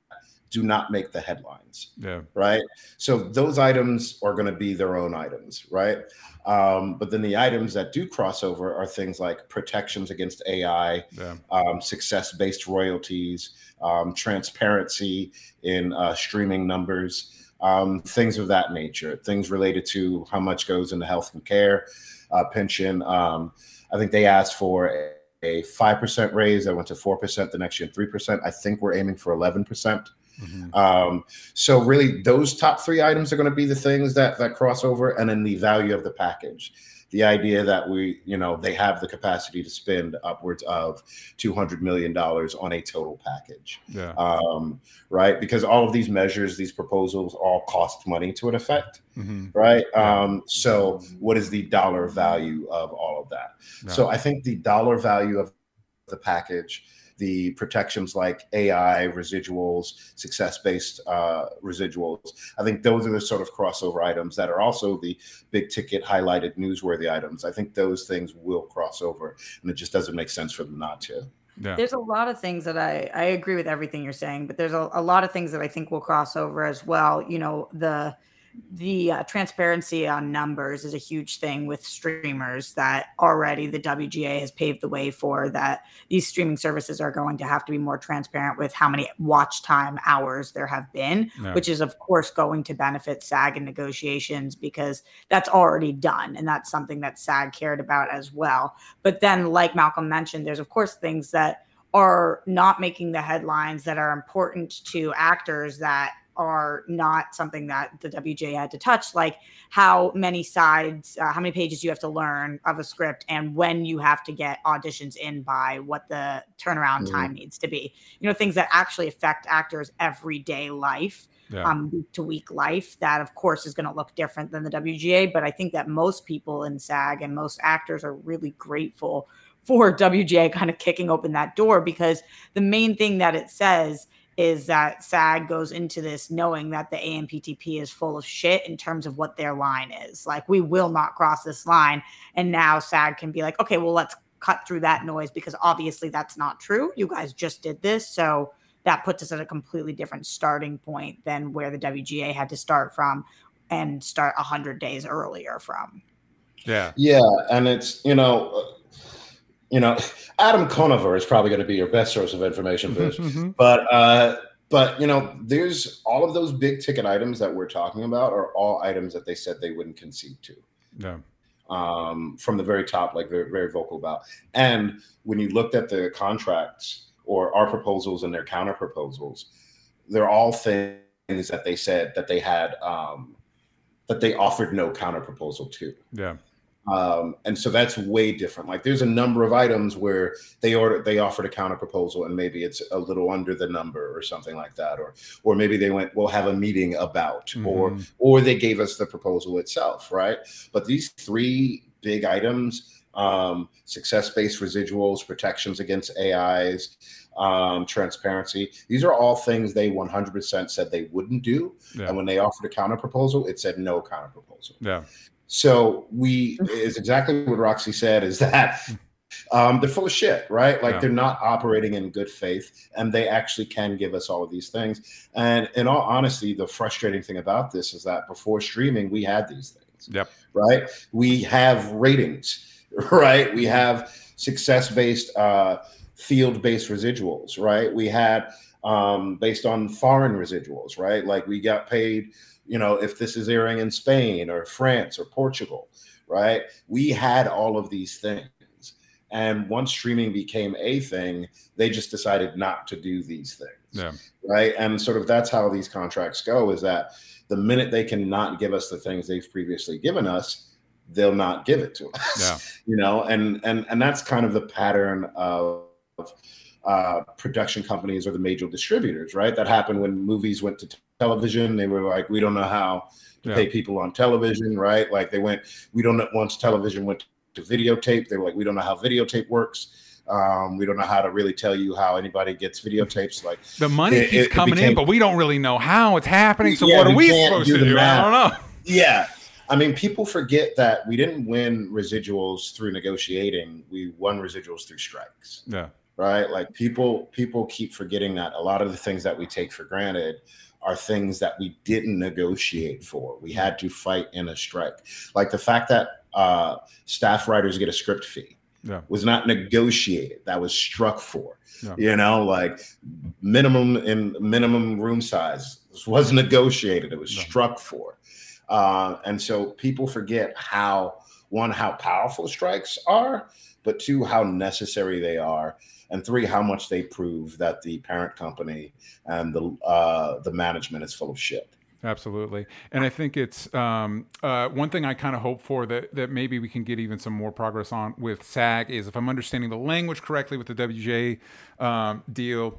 [SPEAKER 3] do not make the headlines
[SPEAKER 1] yeah
[SPEAKER 3] right so those items are going to be their own items right um, but then the items that do cross over are things like protections against ai yeah. um, success-based royalties um, transparency in uh, streaming numbers um, things of that nature, things related to how much goes into health and care, uh, pension. Um, I think they asked for a five percent raise that went to four percent the next year, three percent. I think we're aiming for eleven percent. Mm-hmm. Um, so really, those top three items are going to be the things that that cross over, and then the value of the package the idea that we, you know, they have the capacity to spend upwards of two hundred million dollars on a total package.
[SPEAKER 1] Yeah.
[SPEAKER 3] Um, right. Because all of these measures, these proposals, all cost money to an effect. Mm-hmm. Right. Um, so, what is the dollar value of all of that? Yeah. So, I think the dollar value of the package the protections like AI residuals, success based uh, residuals. I think those are the sort of crossover items that are also the big ticket highlighted newsworthy items. I think those things will cross over, and it just doesn't make sense for them not to.
[SPEAKER 2] Yeah. There's a lot of things that I I agree with everything you're saying, but there's a, a lot of things that I think will cross over as well. You know, the the uh, transparency on numbers is a huge thing with streamers that already the WGA has paved the way for that these streaming services are going to have to be more transparent with how many watch time hours there have been,
[SPEAKER 1] Yeah.
[SPEAKER 2] which is of course going to benefit SAG in negotiations because that's already done and that's something that SAG cared about as well. But then like Malcolm mentioned there's of course things that are not making the headlines that are important to actors that are not something that the WGA had to touch, like how many sides, uh, how many pages you have to learn of a script, and when you have to get auditions in by, what the turnaround
[SPEAKER 3] Mhm.
[SPEAKER 2] time needs to be. You know, things that actually affect actors' everyday life,
[SPEAKER 1] Yeah.
[SPEAKER 2] um, week to week life. That, of course, is going to look different than the WGA. But I think that most people in SAG and most actors are really grateful for WGA kind of kicking open that door because the main thing that it says is that SAG goes into this knowing that the AMPTP is full of shit in terms of what their line is. Like, we will not cross this line. And now SAG can be like, okay, well, let's cut through that noise because obviously that's not true. You guys just did this. So that puts us at a completely different starting point than where the WGA had to start from and start 100 days earlier from.
[SPEAKER 1] Yeah.
[SPEAKER 3] Yeah, and it's you know, uh, you know, Adam Conover is probably going to be your best source of information for this.
[SPEAKER 1] Mhm.
[SPEAKER 3] but uh, but you know, there's all of those big ticket items that we're talking about are all items that they said they wouldn't concede to
[SPEAKER 1] Yeah.
[SPEAKER 3] um, from the very top, like they're very vocal about. And when you looked at the contracts or our proposals and their counter proposals, they're all things that they said that they had um, that they offered no counter proposal to.
[SPEAKER 1] Yeah.
[SPEAKER 3] Um, and so that's way different. Like there's a number of items where they ordered they offered a counter proposal and maybe it's a little under the number or something like that, or or maybe they went, we'll have a meeting about, or
[SPEAKER 1] Mhm.
[SPEAKER 3] or they gave us the proposal itself, right? But these three big items, um, success-based residuals, protections against AIs, um, transparency, these are all things they 100% said they wouldn't do.
[SPEAKER 1] Yeah.
[SPEAKER 3] And when they offered a counter proposal, it said no counter proposal.
[SPEAKER 1] Yeah.
[SPEAKER 3] So we is exactly what Roxy said is that um, they're full of shit, right? Like
[SPEAKER 1] Yeah.
[SPEAKER 3] they're not operating in good faith, and they actually can give us all of these things. And in all honesty, the frustrating thing about this is that before streaming, we had these things,
[SPEAKER 1] Yep.
[SPEAKER 3] right? We have ratings, right? We have success-based, uh, field-based residuals, right? We had um, based on foreign residuals, right? Like we got paid you know, if this is airing in Spain or France or Portugal, right? We had all of these things. And once streaming became a thing, they just decided not to do these things.
[SPEAKER 1] Yeah.
[SPEAKER 3] Right. And sort of that's how these contracts go is that the minute they cannot give us the things they've previously given us, they'll not give it to us.
[SPEAKER 1] Yeah.
[SPEAKER 3] You know, and and and that's kind of the pattern of uh, production companies or the major distributors, right? That happened when movies went to television. They were like, we don't know how to
[SPEAKER 1] Yeah.
[SPEAKER 3] pay people on television, right? Like they went, we don't know once television went to videotape. They were like, we don't know how videotape works. Um, we don't know how to really tell you how anybody gets videotapes. Like
[SPEAKER 1] The money
[SPEAKER 3] It-
[SPEAKER 1] keeps
[SPEAKER 3] it
[SPEAKER 1] coming in,
[SPEAKER 3] became-
[SPEAKER 1] but we don't really know how it's happening. So
[SPEAKER 3] Yeah,
[SPEAKER 1] what are
[SPEAKER 3] we
[SPEAKER 1] supposed
[SPEAKER 3] do
[SPEAKER 1] to do? I don't know.
[SPEAKER 3] Yeah. I mean, people forget that we didn't win residuals through negotiating. We won residuals through strikes.
[SPEAKER 1] Yeah.
[SPEAKER 3] right like people people keep forgetting that a lot of the things that we take for granted are things that we didn't negotiate for. We had to fight in a strike. Like the fact that uh staff writers get a script fee
[SPEAKER 1] Yeah.
[SPEAKER 3] was not negotiated. That was struck for.
[SPEAKER 1] Yeah.
[SPEAKER 3] you know like minimum in minimum room size was negotiated. It was
[SPEAKER 1] Yeah.
[SPEAKER 3] struck for. Uh, and so people forget how one how powerful strikes are but two how necessary they are and three how much they prove that the parent company and the uh, the management is full of shit
[SPEAKER 1] Absolutely, and I think it's um, uh, one thing I kind of hope for that that maybe we can get even some more progress on with SAG is if I'm understanding the language correctly with the WGA um, deal.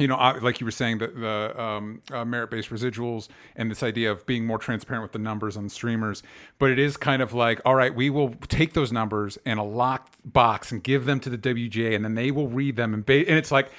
[SPEAKER 1] You know, I- like you were saying, the, the um, uh, merit-based residuals and this idea of being more transparent with the numbers on streamers. But it is kind of like, all right, we will take those numbers in a locked box and give them to the WGA, and then they will read them. And, ba- and it's like,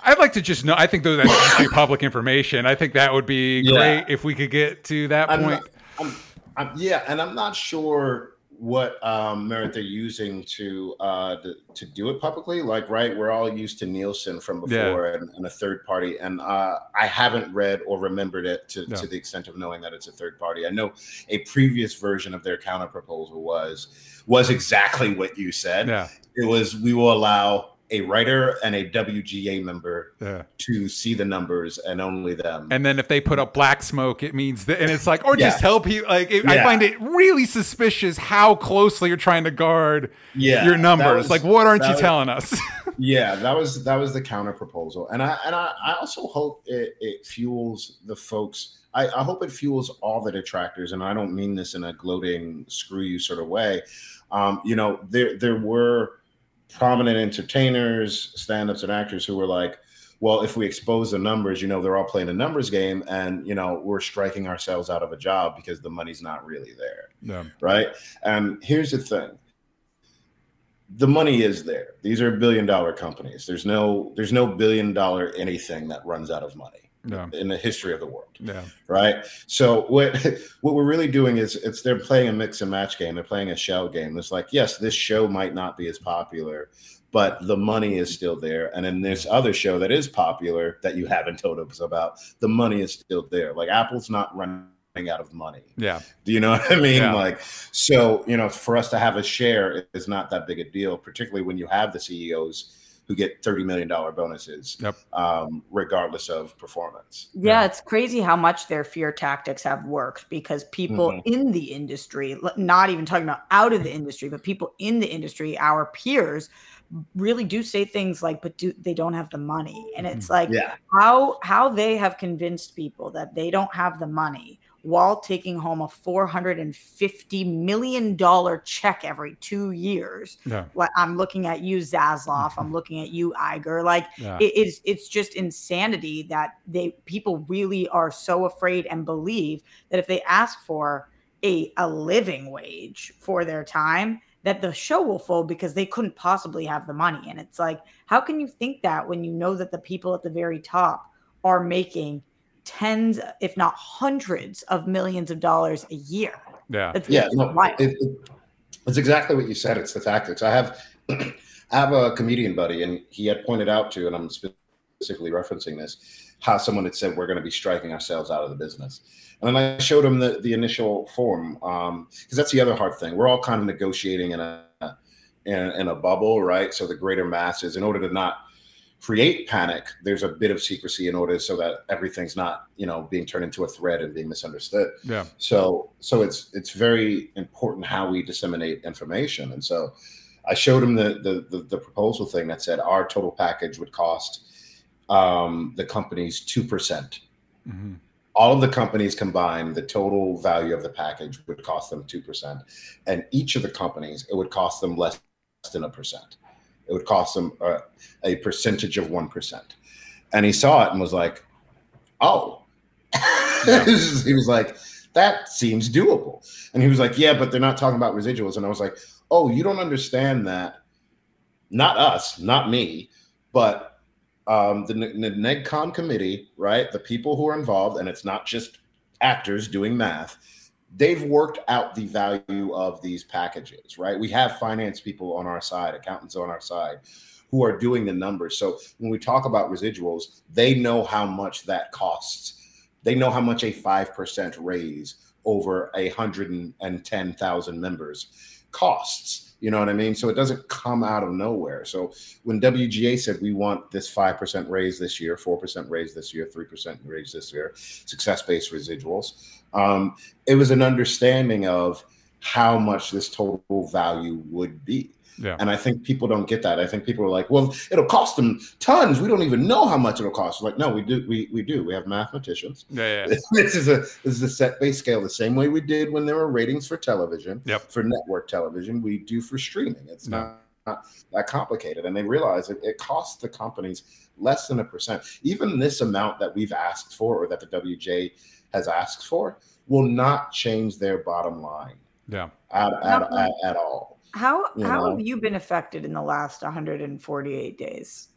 [SPEAKER 1] I'd like to just know. I think though that should be public information. I think that would be
[SPEAKER 3] Yeah.
[SPEAKER 1] great if we could get to that
[SPEAKER 3] I'm
[SPEAKER 1] point.
[SPEAKER 3] not- I'm, I'm, yeah, and I'm not sure what um, merit they're using to, uh, to to do it publicly. Like, right, we're all used to Nielsen from before
[SPEAKER 1] Yeah.
[SPEAKER 3] and, and a third party, and uh, I haven't read or remembered it to,
[SPEAKER 1] No.
[SPEAKER 3] to the extent of knowing that it's a third party. I know a previous version of their counter proposal was was exactly what you said.
[SPEAKER 1] Yeah.
[SPEAKER 3] It was we will allow a writer and a WGA member
[SPEAKER 1] Yeah.
[SPEAKER 3] to see the numbers and only them.
[SPEAKER 1] And then if they put up black smoke, it means that, and it's like, or just
[SPEAKER 3] Yeah.
[SPEAKER 1] tell people. Like, it, I find it really suspicious how closely you're trying to guard
[SPEAKER 3] yeah,
[SPEAKER 1] your numbers.
[SPEAKER 3] was-
[SPEAKER 1] like, what aren't you
[SPEAKER 3] was-
[SPEAKER 1] telling us?
[SPEAKER 3] yeah that was that was the counter proposal and i and i, I also hope it, it fuels the folks I, I hope it fuels all the detractors and i don't mean this in a gloating screw you sort of way um, you know there there were prominent entertainers stand-ups and actors who were like well if we expose the numbers you know they're all playing a numbers game and you know we're striking ourselves out of a job because the money's not really there
[SPEAKER 1] yeah.
[SPEAKER 3] right? And here's the thing: the money is there. These are billion dollar companies. There's no there's no billion dollar anything that runs out of money
[SPEAKER 1] Yeah.
[SPEAKER 3] in the history of the world,
[SPEAKER 1] Yeah.
[SPEAKER 3] right? So what what we're really doing is it's they're playing a mix and match game. They're playing a shell game. It's like yes, this show might not be as popular. But the money is still there, and in this other show that is popular that you haven't told us about, the money is still there. Like Apple's not running out of money.
[SPEAKER 1] Yeah.
[SPEAKER 3] Do you know what I mean?
[SPEAKER 1] Yeah.
[SPEAKER 3] Like, so you know, for us to have a share is not that big a deal, particularly when you have the CEOs who get thirty million dollar bonuses,
[SPEAKER 1] Yep.
[SPEAKER 3] um, regardless of performance.
[SPEAKER 2] Yeah, it's crazy how much their fear tactics have worked because people
[SPEAKER 3] Mhm.
[SPEAKER 2] in the industry, not even talking about out of the industry, but people in the industry, our peers, really do say things like, "But do they don't have the money?" And it's like,
[SPEAKER 3] Yeah,
[SPEAKER 2] how how they have convinced people that they don't have the money while taking home a four hundred and fifty million dollar check every two years.
[SPEAKER 1] Yeah.
[SPEAKER 2] Like I'm looking at you, Zaslav. I'm mm-hmm. looking at you, Iger. Like
[SPEAKER 1] Yeah.
[SPEAKER 2] it is it's just insanity that they people really are so afraid and believe that if they ask for a a living wage for their time that the show will fold because they couldn't possibly have the money and it's like how can you think that when you know that the people at the very top are making tens if not hundreds of millions of dollars a year
[SPEAKER 1] Yeah.
[SPEAKER 2] It's
[SPEAKER 3] yeah. No, it, it- it's exactly what you said. It's the tactics. I have I have a comedian buddy, and he had pointed out to, and I'm specifically referencing this, how someone had said we're going to be striking ourselves out of the business. And then I showed him the, the initial form um, because that's the other hard thing. We're all kind of negotiating in a in, in a bubble, right? So the greater masses, in order to not create panic, there's a bit of secrecy in order so that everything's not, you know, being turned into a thread and being misunderstood.
[SPEAKER 1] Yeah.
[SPEAKER 3] So so it's it's very important how we disseminate information. And so I showed him the the the, the proposal thing that said our total package would cost um, the companies two percent.
[SPEAKER 1] Mhm.
[SPEAKER 3] All of the companies combined, the total value of the package would cost them two percent, and each of the companies it would cost them less than a percent. It would cost them uh, a percentage of one percent. And he saw it and was like, "Oh." he was like, "That seems doable." And he was like, "Yeah, but they're not talking about residuals." And I was like, "Oh, you don't understand that? Not us, not me, but um, the, the NegCon committee, right? The people who are involved, and it's not just actors doing math. They've worked out the value of these packages, right? We have finance people on our side, accountants on our side, who are doing the numbers. So when we talk about residuals, they know how much that costs. They know how much a five percent raise over a hundred and ten thousand members costs. You know what I mean? So it doesn't come out of nowhere. So when WGA said we want this 5% raise this year, 4% raise this year, 3% raise this year, success based residuals, um, it was an understanding of how much this total value would be.
[SPEAKER 1] Yeah.
[SPEAKER 3] And I think people don't get that. I think people are like, well, it'll cost them tons. We don't even know how much it'll cost. Like, no, we do. We, we do. We have mathematicians.
[SPEAKER 1] Yeah. Yeah.
[SPEAKER 3] this is a this is a set based scale, the same way we did when there were ratings for television,
[SPEAKER 1] Yep.
[SPEAKER 3] for network television, we do for streaming. It's
[SPEAKER 1] No.
[SPEAKER 3] not, not that complicated. And they realize it, it costs the companies less than a percent. Even this amount that we've asked for or that the WGA has asked for will not change their bottom line
[SPEAKER 1] Yeah.
[SPEAKER 3] at, at, at, at all.
[SPEAKER 2] How
[SPEAKER 3] You
[SPEAKER 2] how
[SPEAKER 3] know?
[SPEAKER 2] have you been affected in the last 148 days?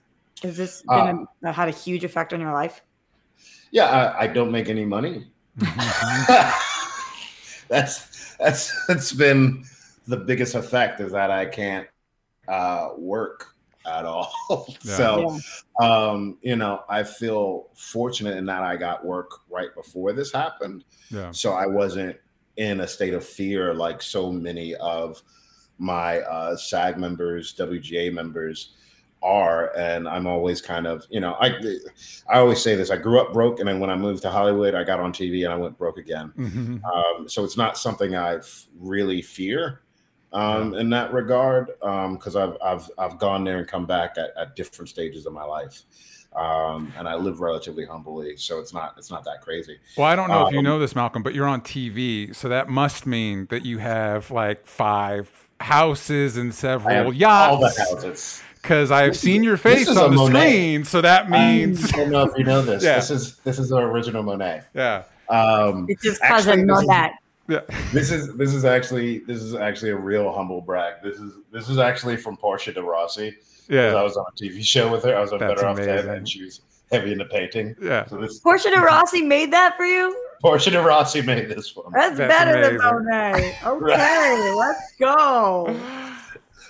[SPEAKER 2] Has this
[SPEAKER 3] Uh,
[SPEAKER 2] a, had a huge effect on your life?
[SPEAKER 3] Yeah, I, I don't make any money. That's that's that's been the biggest effect is that I can't uh, work at all.
[SPEAKER 1] Yeah.
[SPEAKER 3] so, um, you know, I feel fortunate in that I got work right before this happened.
[SPEAKER 1] Yeah.
[SPEAKER 3] So I wasn't in a state of fear like so many of my uh, SAG members, WGA members are. And I'm always kind of, you know, I I always say this: I grew up broke, and then when I moved to Hollywood, I got on TV and I went broke again.
[SPEAKER 1] Mhm.
[SPEAKER 3] Um, so it's not something I really fear um, in that regard because I've I've I've gone there and come back at, at different stages of my life. Um, and I live relatively humbly, so it's not it's not that crazy.
[SPEAKER 1] Well, I don't know if you
[SPEAKER 3] Um,
[SPEAKER 1] know this, Malcolm, but you're on TV, so that must mean that you have like five houses and
[SPEAKER 3] I have
[SPEAKER 1] several
[SPEAKER 3] all the
[SPEAKER 1] yachts.
[SPEAKER 3] houses.
[SPEAKER 1] Because I've seen your face on the
[SPEAKER 3] Monet.
[SPEAKER 1] screen, so that means
[SPEAKER 3] I don't know if you know this.
[SPEAKER 1] Yeah.
[SPEAKER 3] This is this is our original Monet.
[SPEAKER 1] yeah,
[SPEAKER 3] Um,
[SPEAKER 2] It's just
[SPEAKER 3] actually,
[SPEAKER 2] cousin, know
[SPEAKER 3] this is-
[SPEAKER 2] that.
[SPEAKER 1] yeah.
[SPEAKER 3] This is this is actually this is actually a real humble brag. This is this is actually from Portia de Rossi. Yeah. I was on a TV show with her. I was on
[SPEAKER 1] That's
[SPEAKER 3] Better Off
[SPEAKER 1] Ted,
[SPEAKER 3] and she was heavy into painting.
[SPEAKER 1] yeah.
[SPEAKER 3] So this
[SPEAKER 2] Portia de Rossi made that for you?
[SPEAKER 3] Portia de Rossi made this one,
[SPEAKER 2] That's,
[SPEAKER 1] That's
[SPEAKER 2] better
[SPEAKER 1] amazing.
[SPEAKER 2] than Monet. Okay, let's go.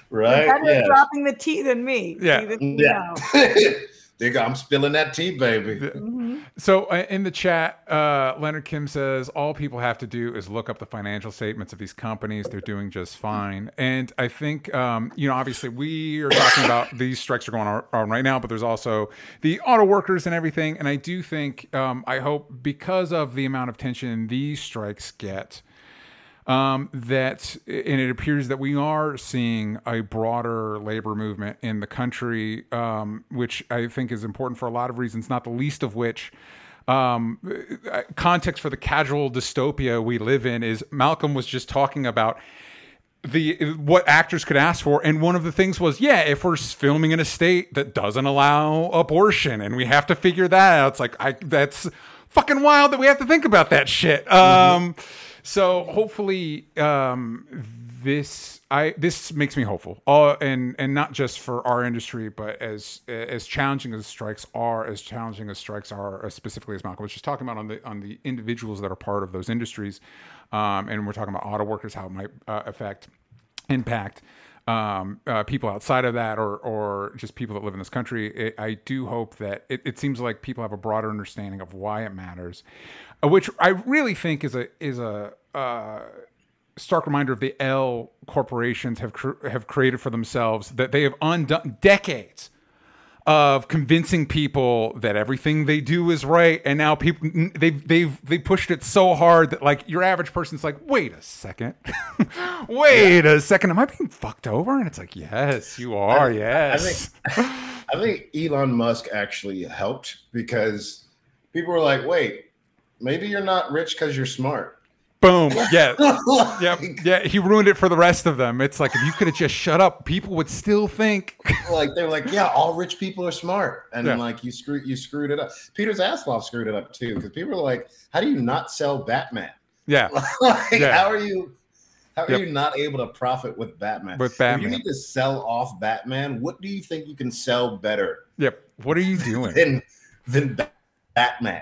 [SPEAKER 3] right?
[SPEAKER 2] Better
[SPEAKER 3] Yeah,
[SPEAKER 2] dropping the T than me.
[SPEAKER 1] Yeah.
[SPEAKER 2] See,
[SPEAKER 3] yeah.
[SPEAKER 2] no.
[SPEAKER 3] there you go. I'm spilling that tea, baby.
[SPEAKER 2] Mhm.
[SPEAKER 1] So uh, in the chat, uh, Leonard Kim says all people have to do is look up the financial statements of these companies. They're doing just fine. And I think, um, you know, obviously we are talking about these strikes are going on, on right now, but there's also the auto workers and everything. And I do think, um, I hope because of the amount of tension these strikes get, um, that and it appears that we are seeing a broader labor movement in the country, um, which I think is important for a lot of reasons, not the least of which. Um, uh, context for the casual dystopia we live in is Malcolm was just talking about the what actors could ask for and one of the things was yeah if we're filming in a state that doesn't allow abortion and we have to figure that out it's like i that's fucking wild that we have to think about that shit um so hopefully um this i this makes me hopeful uh, and and not just for our industry but as as challenging as strikes are as challenging as strikes are uh, specifically as malcolm was just talking about on the on the individuals that are part of those industries um, and we're talking about auto workers how it might uh, affect impact um, uh, people outside of that or or just people that live in this country. It, I do hope that it, it seems like people have a broader understanding of why it matters, which I really think is a is a uh, stark reminder of the L corporations have cr- have created for themselves that they have undone decades of convincing people that everything they do is right and now people they've they've they pushed it so hard that like your average person's like wait a second. Wait a second. Am i being fucked over? And it's like yes you are. yes.
[SPEAKER 3] I think Elon Musk actually helped because people were like, "Wait, maybe you're not rich because you're smart."
[SPEAKER 1] boom yeah
[SPEAKER 3] Like,
[SPEAKER 1] yep yeah he ruined it for the rest of them it's like if you could have just shut up people would still think
[SPEAKER 3] like they're like, yeah, all rich people are smart, and
[SPEAKER 1] Yeah.
[SPEAKER 3] like you screwed you screwed it up. Peter Zaslav screwed it up too because people are like, how do you not sell Batman?
[SPEAKER 1] yeah
[SPEAKER 3] like,
[SPEAKER 1] Yeah.
[SPEAKER 3] how are you? How are
[SPEAKER 1] Yep.
[SPEAKER 3] you not able to profit with Batman?
[SPEAKER 1] With
[SPEAKER 3] If
[SPEAKER 1] Batman.
[SPEAKER 3] you need to sell off Batman, what do you think you can sell better
[SPEAKER 1] yep what are you doing
[SPEAKER 3] than than Batman?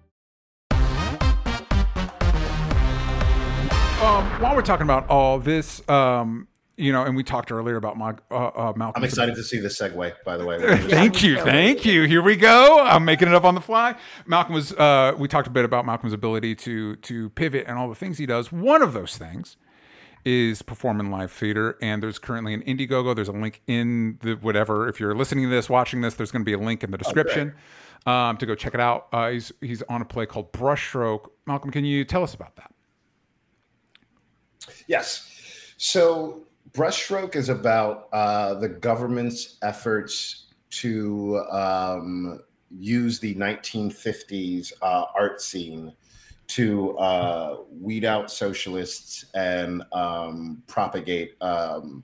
[SPEAKER 1] Um, while we're talking about all this um, you know and we talked earlier about my uh, uh, malcolm
[SPEAKER 3] I'm excited to see the segue. By the way,
[SPEAKER 1] Thank you, thank you. Here we go. I'm making it up on the fly. Malcolm was. Uh, we talked a bit about Malcolm's ability to to pivot and all the things he does. One of those things is performing live theater, and there's currently an Indiegogo. There's a link in the whatever. If you're listening to this, watching this, there's going to be a link in the description um, to go check it out. Uh, he's he's on a play called Brushstroke. Malcolm, can you tell us about that?
[SPEAKER 3] Yes. So brushstroke is about uh, the government's efforts to um, use the 1950s uh, art scene to uh, weed out socialists and um, propagate um,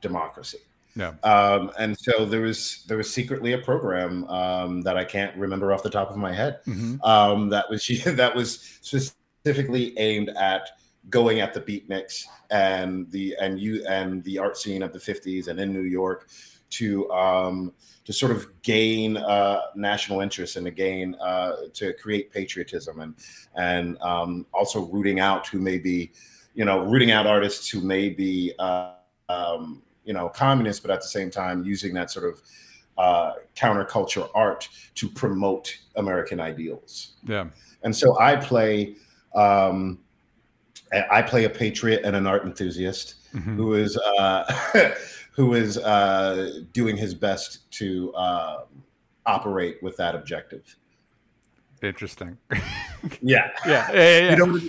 [SPEAKER 3] democracy.
[SPEAKER 1] Yeah.
[SPEAKER 3] Um, and so there was there was secretly a program um, that I can't remember off the top of my head
[SPEAKER 1] Mhm.
[SPEAKER 3] um, that was that was specifically aimed at going at the beatniks and the and you and the art scene of the 50s and in New York to um, to sort of gain uh, national interest and to gain uh, to create patriotism and and um, also rooting out who may be you know rooting out artists who may be uh, um, you know communists but at the same time using that sort of uh, counterculture art to promote American ideals
[SPEAKER 1] Yeah.
[SPEAKER 3] and so I play um, I I play a patriot and an art enthusiast
[SPEAKER 1] Mhm.
[SPEAKER 3] who is uh, who is uh, doing his best to uh, operate with that objective.
[SPEAKER 1] Interesting.
[SPEAKER 3] Yeah,
[SPEAKER 1] yeah. Yeah. Yeah. yeah.
[SPEAKER 3] you know,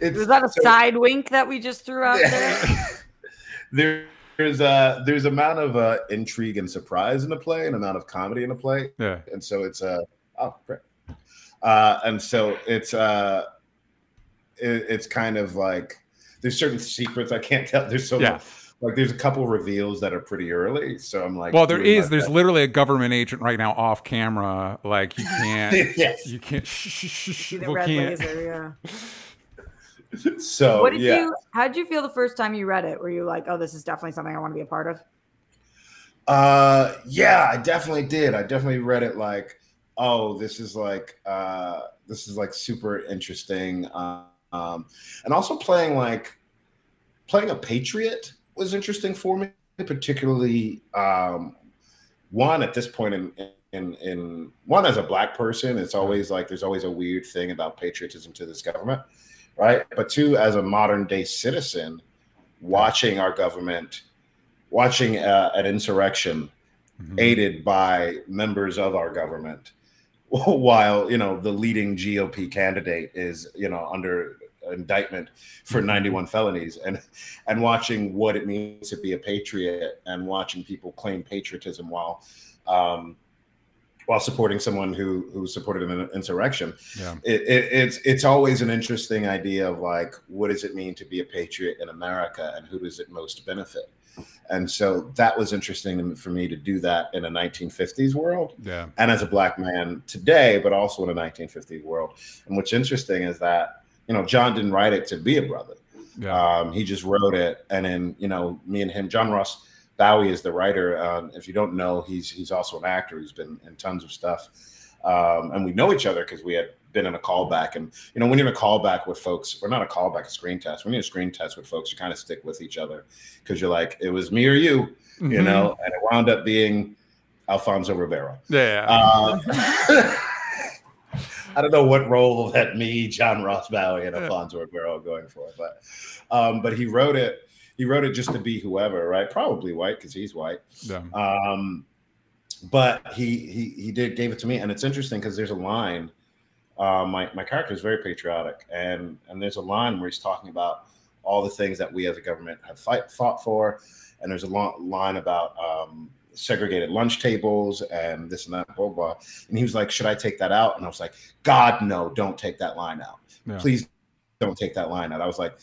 [SPEAKER 3] it's,
[SPEAKER 2] Was that a
[SPEAKER 3] so-
[SPEAKER 2] side wink that we just threw out there?
[SPEAKER 3] there, there's a there's amount of uh, intrigue and surprise in the play, and amount of comedy in the play,
[SPEAKER 1] yeah.
[SPEAKER 3] and so it's uh oh great, uh, and so it's uh it, it's kind of like there's certain secrets I can't tell. There's so
[SPEAKER 1] Yeah.
[SPEAKER 3] much, like there's a couple reveals that are pretty early, so I'm like,
[SPEAKER 1] Well, there
[SPEAKER 3] doing
[SPEAKER 1] is.
[SPEAKER 3] my
[SPEAKER 1] There's
[SPEAKER 3] best.
[SPEAKER 1] literally a government agent right now off camera. Like you can't.
[SPEAKER 3] yes.
[SPEAKER 1] You can't. Shh, shh, shh, shh,
[SPEAKER 2] the
[SPEAKER 1] we
[SPEAKER 2] red
[SPEAKER 1] can't.
[SPEAKER 2] laser, yeah.
[SPEAKER 3] So
[SPEAKER 2] what did
[SPEAKER 3] yeah.
[SPEAKER 2] you? How did you feel the first time you read it? Were you like, "Oh, this is definitely something I want to be a part of"?
[SPEAKER 3] Uh, yeah, I definitely did. I definitely read it like, oh, this is like, uh, this is like super interesting. Um, um, and also playing like, playing a patriot was interesting for me, particularly um, one at this point in in in one as a black person. It's always like there's always a weird thing about patriotism to this government, right? But two, as a modern day citizen, watching our government watching uh, an insurrection
[SPEAKER 1] Mhm.
[SPEAKER 3] aided by members of our government while you know the leading GOP candidate is you know under indictment for 91 felonies and and watching what it means to be a patriot and watching people claim patriotism while um while supporting someone who who supported an insurrection
[SPEAKER 1] Yeah.
[SPEAKER 3] it, it, it's it's always an interesting idea of like what does it mean to be a patriot in America and who does it most benefit and so that was interesting for me to do that in a 1950s world
[SPEAKER 1] Yeah.
[SPEAKER 3] and as a black man today but also in a 1950s world and what's interesting is that you know John didn't write it to be a brother
[SPEAKER 1] Yeah.
[SPEAKER 3] um, he just wrote it, and then you know, me and him, John Ross Bowie is the writer. Um, if you don't know, he's he's also an actor. He's been in tons of stuff, um, and we know each other because we had been in a callback. And you know, when you're in a callback with folks, We're not a callback, a screen test. When you're in a screen test with folks, you kind of stick with each other because you're like, it was me or you, you
[SPEAKER 1] Mhm.
[SPEAKER 3] know. And it wound up being Alfonso Ribeiro.
[SPEAKER 1] Yeah.
[SPEAKER 3] Uh, I don't know what role that me, John Ross Bowie, and
[SPEAKER 1] Yeah.
[SPEAKER 3] Alfonso Ribeiro are going for, but um, but he wrote it. He wrote it just to be whoever, right? Probably white because he's white.
[SPEAKER 1] yeah.
[SPEAKER 3] Um, but he he he did gave it to me, and it's interesting because there's a line. Uh, my my character is very patriotic, and and there's a line where he's talking about all the things that we as a government have fight fought for, and there's a long line about um, segregated lunch tables and this and that, blah blah. And he was like, "Should I take that out?" And I was like, "God, no! Don't take that line out.
[SPEAKER 1] Yeah.
[SPEAKER 3] Please don't take that line out." I was like,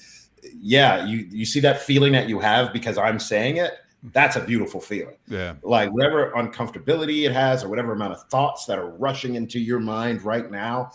[SPEAKER 3] "Yeah, you you see that feeling that you have because I'm saying it." That's a beautiful feeling
[SPEAKER 1] Yeah.
[SPEAKER 3] like whatever uncomfortability it has or whatever amount of thoughts that are rushing into your mind right now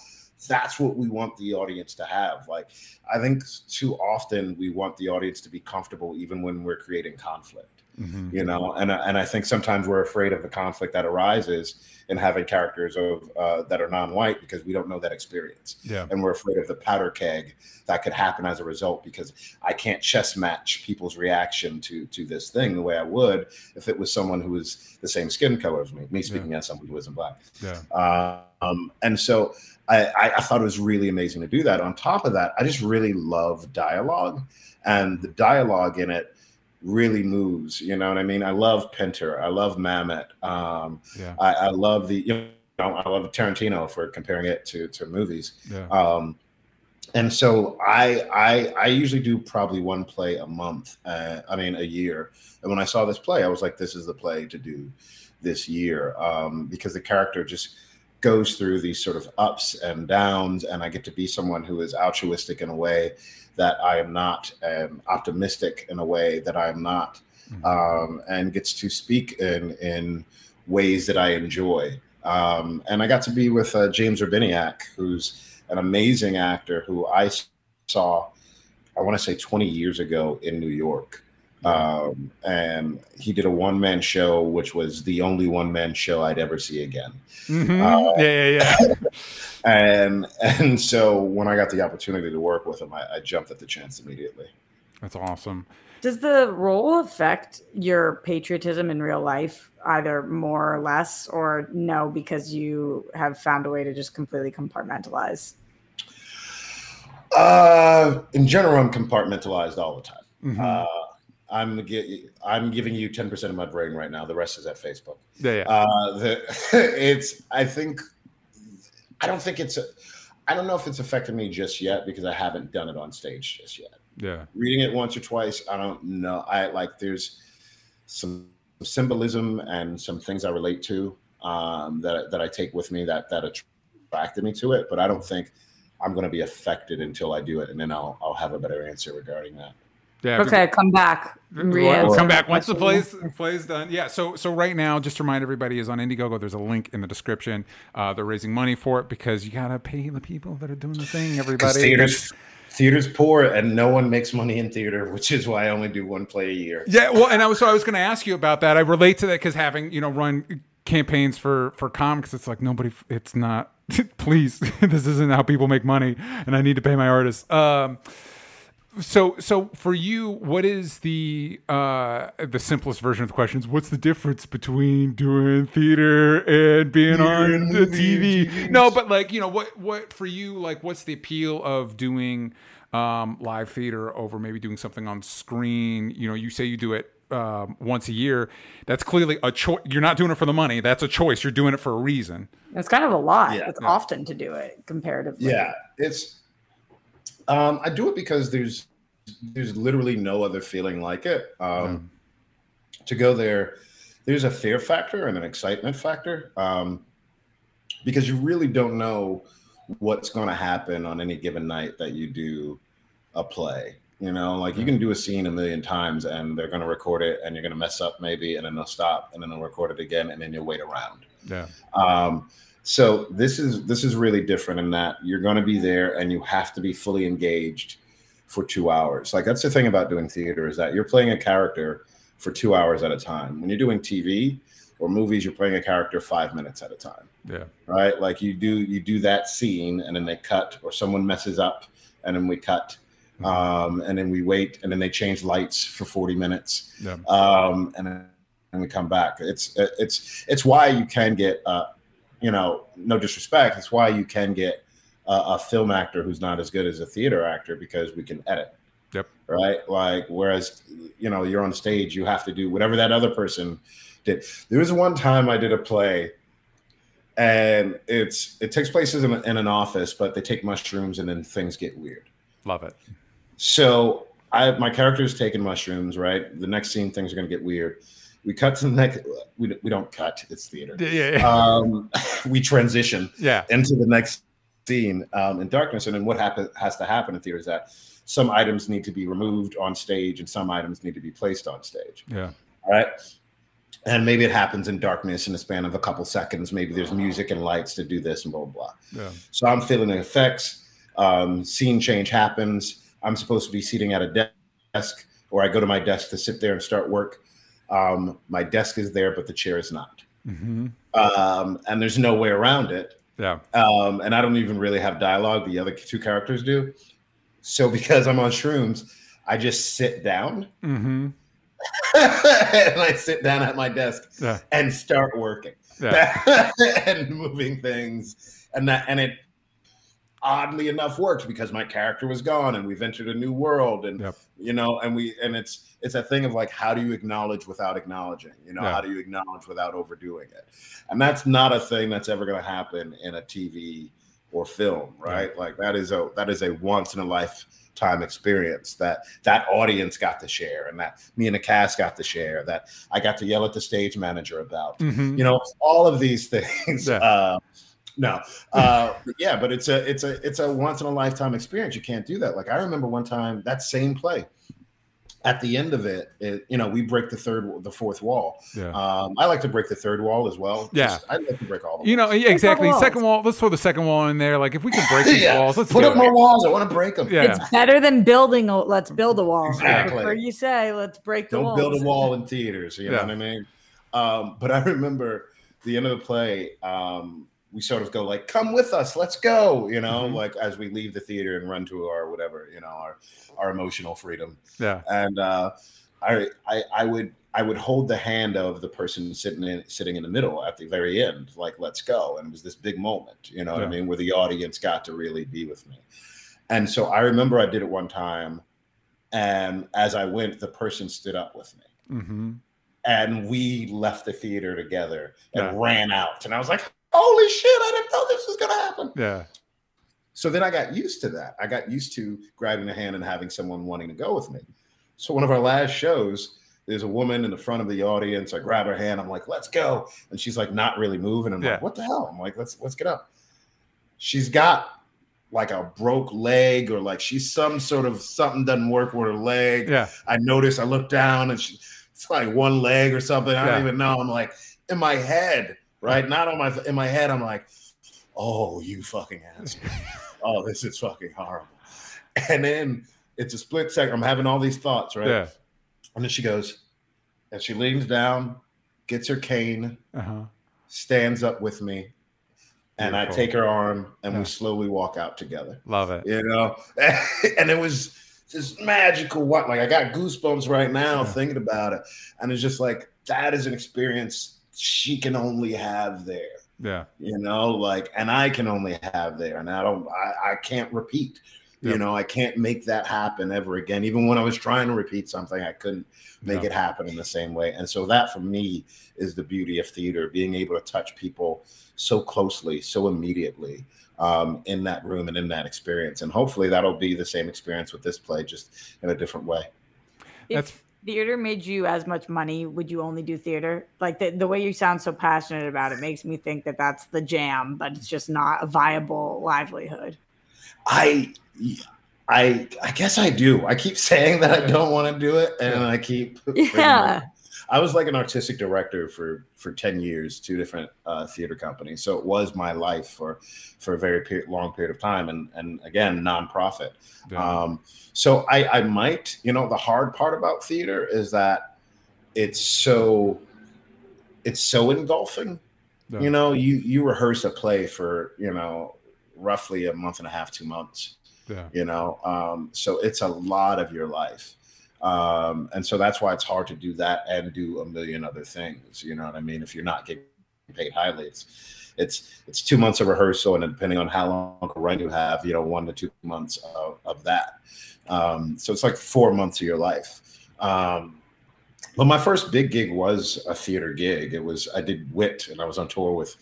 [SPEAKER 3] that's what we want the audience to have like i think too often we want the audience to be comfortable even when we're creating conflict
[SPEAKER 1] Mhm.
[SPEAKER 3] you know and, and i think sometimes we're afraid of the conflict that arises in having characters of uh, that are non-white because we don't know that experience
[SPEAKER 1] Yeah.
[SPEAKER 3] and we're afraid of the powder keg that could happen as a result because I can't chess match people's reaction to to this thing the way I would if it was someone who was the same skin color as me. Me speaking as someone who isn't black.
[SPEAKER 1] Yeah.
[SPEAKER 3] Um, and so I, I thought it was really amazing to do that. On top of that, I just really love dialogue, and the dialogue in it really moves. You know what I mean? I love Pinter. I love Mamet. Um,
[SPEAKER 1] Yeah.
[SPEAKER 3] I, I love the you know I love Tarantino for comparing it to to movies.
[SPEAKER 1] Yeah.
[SPEAKER 3] Um, and so I, I I usually do probably one play a month. Uh, I mean a year. And when I saw this play, I was like, this is the play to do this year um, because the character just goes through these sort of ups and downs, and I get to be someone who is altruistic in a way that I am not, and optimistic in a way that I am not,
[SPEAKER 1] Mhm.
[SPEAKER 3] um, and gets to speak in in ways that I enjoy. Um, and I got to be with uh, James Urbaniak, who's an amazing actor who I saw, I want to say 20 years ago in New York. Um, and he did a one man show, which was the only one man show I'd ever see again.
[SPEAKER 1] Mhm.
[SPEAKER 3] Uh,
[SPEAKER 1] yeah, yeah, yeah.
[SPEAKER 3] And and so when I got the opportunity to work with him, I, I jumped at the chance immediately.
[SPEAKER 1] That's awesome.
[SPEAKER 2] Does the role affect your patriotism in real life, either more or less, or no, because you have found a way to just completely compartmentalize?
[SPEAKER 3] Uh, in general, I'm compartmentalized all the time.
[SPEAKER 1] Mhm.
[SPEAKER 3] Uh, I'm gi- I'm giving you 10% of my brain right now. The rest is at Facebook.
[SPEAKER 1] yeah, yeah.
[SPEAKER 3] Uh, the, it's I think I don't think it's I don't know if it's affected me just yet because I haven't done it on stage just yet.
[SPEAKER 1] yeah.
[SPEAKER 3] Reading it once or twice, I don't know. I like there's some symbolism and some things I relate to um, that that I take with me that that attracted me to it, but I don't think I'm going to be affected until I do it, and then I'll I'll have a better answer regarding that.
[SPEAKER 1] Yeah,
[SPEAKER 2] Okay, come back.
[SPEAKER 1] We'll
[SPEAKER 2] Re-answer
[SPEAKER 1] come back once the
[SPEAKER 2] question.
[SPEAKER 1] play's play's done. Yeah. So so right now, just to remind everybody, is on Indiegogo. There's a link in the description. Uh, they're raising money for it because you gotta pay the people that are doing the thing. Everybody.
[SPEAKER 3] theaters theaters poor, and no one makes money in theater, which is why I only do one play a year.
[SPEAKER 1] Yeah. Well, and I was so I was going to ask you about that. I relate to that because having you know run campaigns for for comics, it's like nobody. It's not. Please, this isn't how people make money, and I need to pay my artists. Um, so so for you what is the uh the simplest version of the questions what's the difference between doing theater and being on the tv no but like you know what what for you like what's the appeal of doing um live theater over maybe doing something on screen you know you say you do it um, once a year that's clearly a choice you're not doing it for the money that's a choice you're doing it for a reason
[SPEAKER 2] It's kind of a lot.
[SPEAKER 3] Yeah.
[SPEAKER 2] it's
[SPEAKER 1] Yeah.
[SPEAKER 2] often to do it comparatively.
[SPEAKER 3] Yeah, it's. Um, I do it because there's there's literally no other feeling like it. Um, To go there, there's a fear factor and an excitement factor um, because you really don't know what's going to happen on any given night that you do a play. You know, like you can do a scene a million times and they're going to record it and you're going to mess up maybe and then they'll stop and then they'll record it again and then you'll wait around.
[SPEAKER 1] yeah
[SPEAKER 3] Um, so this is this is really different in that you're going to be there and you have to be fully engaged for two hours. Like that's the thing about doing theater is that you're playing a character for two hours at a time. When you're doing TV or movies, you're playing a character five minutes at a time,
[SPEAKER 1] yeah
[SPEAKER 3] right? Like you do you do that scene and then they cut or someone messes up and then we cut. Um, and then we wait, and then they change lights for 40 minutes
[SPEAKER 1] yeah
[SPEAKER 3] um, and then and we come back. It's it's it's why you can get, uh, you know, no disrespect. It's why you can get a, a film actor who's not as good as a theater actor because we can edit.
[SPEAKER 1] Yep.
[SPEAKER 3] Right. Like whereas, you know, you're on stage, you have to do whatever that other person did. There was one time I did a play. And it's it takes place in, in an office, but they take mushrooms and then things get weird.
[SPEAKER 1] love it
[SPEAKER 3] So I my character's taking mushrooms, right? The next scene, things are gonna get weird. We cut to the next. We, we don't cut. It's theater.
[SPEAKER 1] yeah yeah
[SPEAKER 3] Um, we transition
[SPEAKER 1] yeah
[SPEAKER 3] into the next scene um, in darkness, and then what happen, has to happen in theater is that some items need to be removed on stage, and some items need to be placed on stage.
[SPEAKER 1] yeah
[SPEAKER 3] Right. And maybe it happens in darkness in the span of a couple seconds. Maybe there's music and lights to do this and blah blah blah.
[SPEAKER 1] yeah
[SPEAKER 3] So I'm feeling the effects. Um, scene change happens. I'm supposed to be sitting at a desk, or I go to my desk to sit there and start work. Um, my desk is there, but the chair is not.
[SPEAKER 1] hmm
[SPEAKER 3] Um, and there's no way around it.
[SPEAKER 1] yeah
[SPEAKER 3] Um, and I don't even really have dialogue. The other two characters do. So because I'm on shrooms, I just sit down
[SPEAKER 1] Mm-hmm.
[SPEAKER 3] and I sit down at my desk
[SPEAKER 1] yeah
[SPEAKER 3] and start working
[SPEAKER 1] yeah
[SPEAKER 3] and moving things and that and it oddly enough worked because my character was gone and we've entered a new world and
[SPEAKER 1] Yep.
[SPEAKER 3] you know and we and it's it's a thing of like how do you acknowledge without acknowledging you know
[SPEAKER 1] Yeah.
[SPEAKER 3] how do you acknowledge without overdoing it and that's not a thing that's ever going to happen in a tv or film right like that is a that is a once in a lifetime experience that that audience got to share and that me and the cast got to share that i got to yell at the stage manager about
[SPEAKER 1] Mhm.
[SPEAKER 3] you know all of these things
[SPEAKER 1] Yeah.
[SPEAKER 3] uh, No, uh, yeah, but it's a it's a it's a once in a lifetime experience. You can't do that. Like I remember one time that same play. At the end of it, it you know, we break the third, the fourth wall.
[SPEAKER 1] Yeah.
[SPEAKER 3] Um, I like to break the third wall as well.
[SPEAKER 1] Yeah.
[SPEAKER 3] I like to break all. The
[SPEAKER 1] You know,
[SPEAKER 3] walls.
[SPEAKER 1] yeah, exactly.
[SPEAKER 2] walls.
[SPEAKER 1] Second wall. Let's throw the second wall in there. Like if we can break these
[SPEAKER 3] Yeah.
[SPEAKER 1] walls, let's
[SPEAKER 3] put up more walls. I want to break them.
[SPEAKER 1] Yeah.
[SPEAKER 2] It's better than building a let's build a wall.
[SPEAKER 3] Exactly.
[SPEAKER 2] Before you say let's break the wall.
[SPEAKER 3] Don't
[SPEAKER 2] walls.
[SPEAKER 3] build a wall in theaters. You know what I mean? Um, but I remember the end of the play. Um, we sort of go like, "Come with us, let's go." You know,
[SPEAKER 1] Mhm.
[SPEAKER 3] like as we leave the theater and run to our whatever, you know, our our emotional freedom.
[SPEAKER 1] Yeah.
[SPEAKER 3] And uh, I, I I would I would hold the hand of the person sitting in sitting in the middle at the very end, like "Let's go," and it was this big moment. You know what I mean, where the audience got to really be with me. And so I remember I did it one time, and as I went, the person stood up with me
[SPEAKER 1] hmm
[SPEAKER 3] and we left the theater together and
[SPEAKER 1] Yeah.
[SPEAKER 3] ran out. And I was like, holy shit, I didn't know this was going to happen.
[SPEAKER 1] Yeah.
[SPEAKER 3] So then I got used to that. I got used to grabbing a hand and having someone wanting to go with me. So one of our last shows, there's a woman in the front of the audience. I grab her hand. I'm like, let's go. And she's like, not really moving. I'm
[SPEAKER 1] Yeah.
[SPEAKER 3] like, what the hell? I'm like, let's let's get up. She's got like a broke leg or like she's some sort of something doesn't work with her leg.
[SPEAKER 1] Yeah.
[SPEAKER 3] I notice, I look down and she, it's like one leg or something. I
[SPEAKER 1] Yeah.
[SPEAKER 3] don't even know. I'm like, in my head, right? Not on my, in my head, I'm like, oh, you fucking asshole. oh, this is fucking horrible. And then it's a split second. I'm having all these thoughts, right?
[SPEAKER 1] Yeah.
[SPEAKER 3] And then she goes, and she leans down, gets her cane,
[SPEAKER 1] Uh-huh.
[SPEAKER 3] stands up with me, and I take her arm and
[SPEAKER 1] Yeah.
[SPEAKER 3] we slowly walk out together
[SPEAKER 1] Love it.
[SPEAKER 3] you know and it was this magical what like i got goosebumps right now
[SPEAKER 1] Yeah.
[SPEAKER 3] thinking about it and it's just like that is an experience she can only have there
[SPEAKER 1] Yeah.
[SPEAKER 3] you know like and i can only have there and i don't i, I can't repeat
[SPEAKER 1] Yep.
[SPEAKER 3] you know i can't make that happen ever again even when i was trying to repeat something i couldn't make
[SPEAKER 1] Yeah.
[SPEAKER 3] it happen in the same way and so that for me is the beauty of theater being able to touch people so closely so immediately um, in that room and in that experience and hopefully that'll be the same experience with this play just in a different way
[SPEAKER 2] If
[SPEAKER 1] That's-
[SPEAKER 2] theater made you as much money, would you only do theater? Like the, the way you sound so passionate about it makes me think that that's the jam, but it's just not a viable livelihood.
[SPEAKER 3] I I I guess I do. I keep saying that I don't want to do it, and I keep
[SPEAKER 2] Yeah.
[SPEAKER 3] I was like an artistic director for for ten years, two different uh, theater companies. So it was my life for for a very period, long period of time, and and again nonprofit.
[SPEAKER 1] Yeah.
[SPEAKER 3] Um, so I I might you know the hard part about theater is that it's so it's so engulfing.
[SPEAKER 1] Yeah.
[SPEAKER 3] You know, you you rehearse a play for you know roughly a month and a half, two months
[SPEAKER 1] yeah.
[SPEAKER 3] you know um, so it's a lot of your life um, and so that's why it's hard to do that and do a million other things you know what i mean if you're not getting paid highly it's it's it's two months of rehearsal and depending on how long a run you have you know one to two months of, of that um, so it's like four months of your life um, but my first big gig was a theater gig it was i did wit and i was on tour with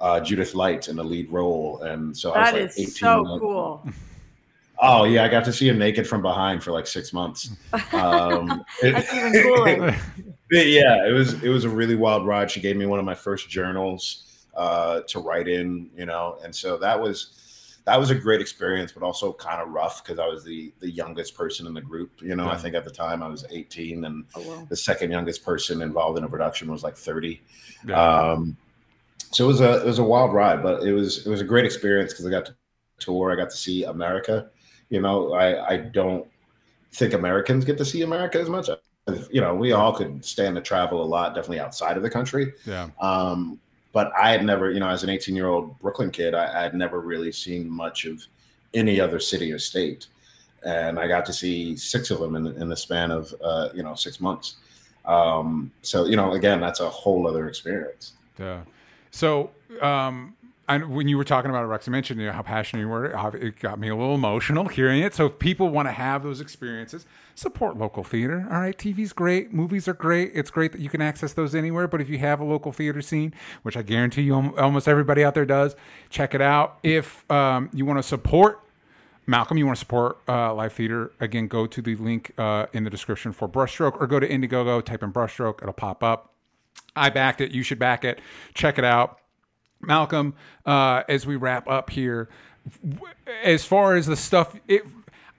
[SPEAKER 3] uh, Judith Light in the lead role, and so I was like
[SPEAKER 2] is
[SPEAKER 3] 18.
[SPEAKER 2] so cool.
[SPEAKER 3] Oh yeah, I got to see him naked from behind for like six months. Um, it-
[SPEAKER 2] That's even cooler.
[SPEAKER 3] yeah, it was it was a really wild ride. She gave me one of my first journals uh, to write in, you know, and so that was that was a great experience, but also kind of rough because I was the the youngest person in the group. You know, I think at the time I was 18, and
[SPEAKER 2] Oh, well.
[SPEAKER 3] the second youngest person involved in a production was like 30.
[SPEAKER 1] Yeah.
[SPEAKER 3] Um, so it was a it was a wild ride, but it was it was a great experience because I got to tour. I got to see America. You know, I I don't think Americans get to see America as much. You know, we all could stand to travel a lot, definitely outside of the country.
[SPEAKER 1] yeah.
[SPEAKER 3] Um, but I had never, you know, as an 18 year old Brooklyn kid, I, I had never really seen much of any other city or state. And I got to see six of them in, in the span of, uh, you know, six months. Um, so, you know, again, that's a whole other experience.
[SPEAKER 1] Yeah. So, um, and when you were talking about it, Rex, you mentioned you know, how passionate you were. It got me a little emotional hearing it. So, if people want to have those experiences, support local theater. All right, TV's great, movies are great. It's great that you can access those anywhere. But if you have a local theater scene, which I guarantee you, almost everybody out there does, check it out. If um, you want to support Malcolm, you want to support uh, live theater, again, go to the link uh, in the description for Brushstroke or go to Indiegogo, type in Brushstroke, it'll pop up. I backed it. You should back it. Check it out. Malcolm, uh, as we wrap up here, as far as the stuff, it,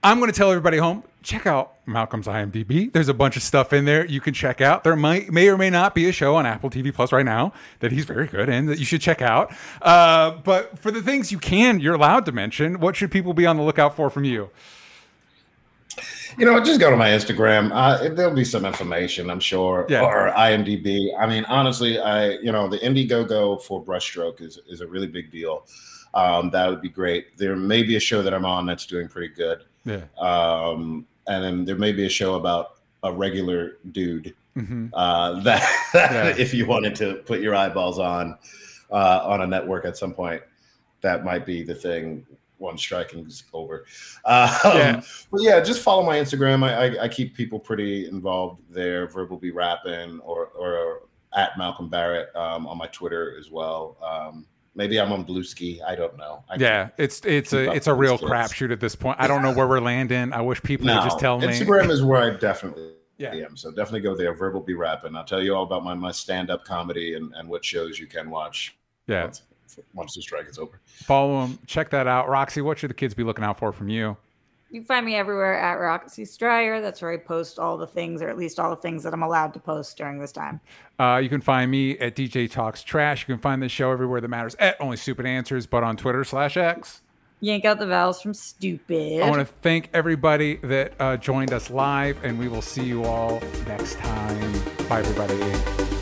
[SPEAKER 1] I'm going to tell everybody home check out Malcolm's IMDb. There's a bunch of stuff in there you can check out. There might may or may not be a show on Apple TV Plus right now that he's very good in that you should check out. Uh, but for the things you can, you're allowed to mention. What should people be on the lookout for from you?
[SPEAKER 3] You know, just go to my Instagram. Uh, there'll be some information, I'm sure,
[SPEAKER 1] Yeah.
[SPEAKER 3] or IMDb. I mean, honestly, I you know the Indiegogo for Brushstroke is is a really big deal. Um, that would be great. There may be a show that I'm on that's doing pretty good,
[SPEAKER 1] Yeah.
[SPEAKER 3] um, and then there may be a show about a regular dude
[SPEAKER 1] hmm
[SPEAKER 3] uh, that
[SPEAKER 1] Yeah.
[SPEAKER 3] if you wanted to put your eyeballs on uh, on a network at some point, that might be the thing. One striking's over. Um,
[SPEAKER 1] Yeah.
[SPEAKER 3] But yeah, just follow my Instagram. I, I, I keep people pretty involved there. Verbal be rapping or or at Malcolm Barrett um, on my Twitter as well. Um, maybe I'm on Bluesky. I don't know. I
[SPEAKER 1] Yeah, it's it's a it's a real crapshoot at this point. I don't know where we're landing. I wish people
[SPEAKER 3] no,
[SPEAKER 1] would just tell me.
[SPEAKER 3] Instagram is where I definitely
[SPEAKER 1] Yeah.
[SPEAKER 3] am. So definitely go there. Verbal be rapping. I'll tell you all about my, my stand up comedy and, and what shows you can watch.
[SPEAKER 1] Yeah.
[SPEAKER 3] Once the strike is over.
[SPEAKER 1] Follow them. Check that out. Roxy, what should the kids be looking out for from you?
[SPEAKER 2] You can find me everywhere at Roxy Striar. That's where I post all the things, or at least all the things that I'm allowed to post during this time.
[SPEAKER 1] Uh, you can find me at DJ Talks Trash. You can find this show everywhere that matters at Only Stupid Answers, but on Twitter slash X.
[SPEAKER 2] Yank out the vowels from stupid.
[SPEAKER 1] I want to thank everybody that uh, joined us live, and we will see you all next time. Bye, everybody.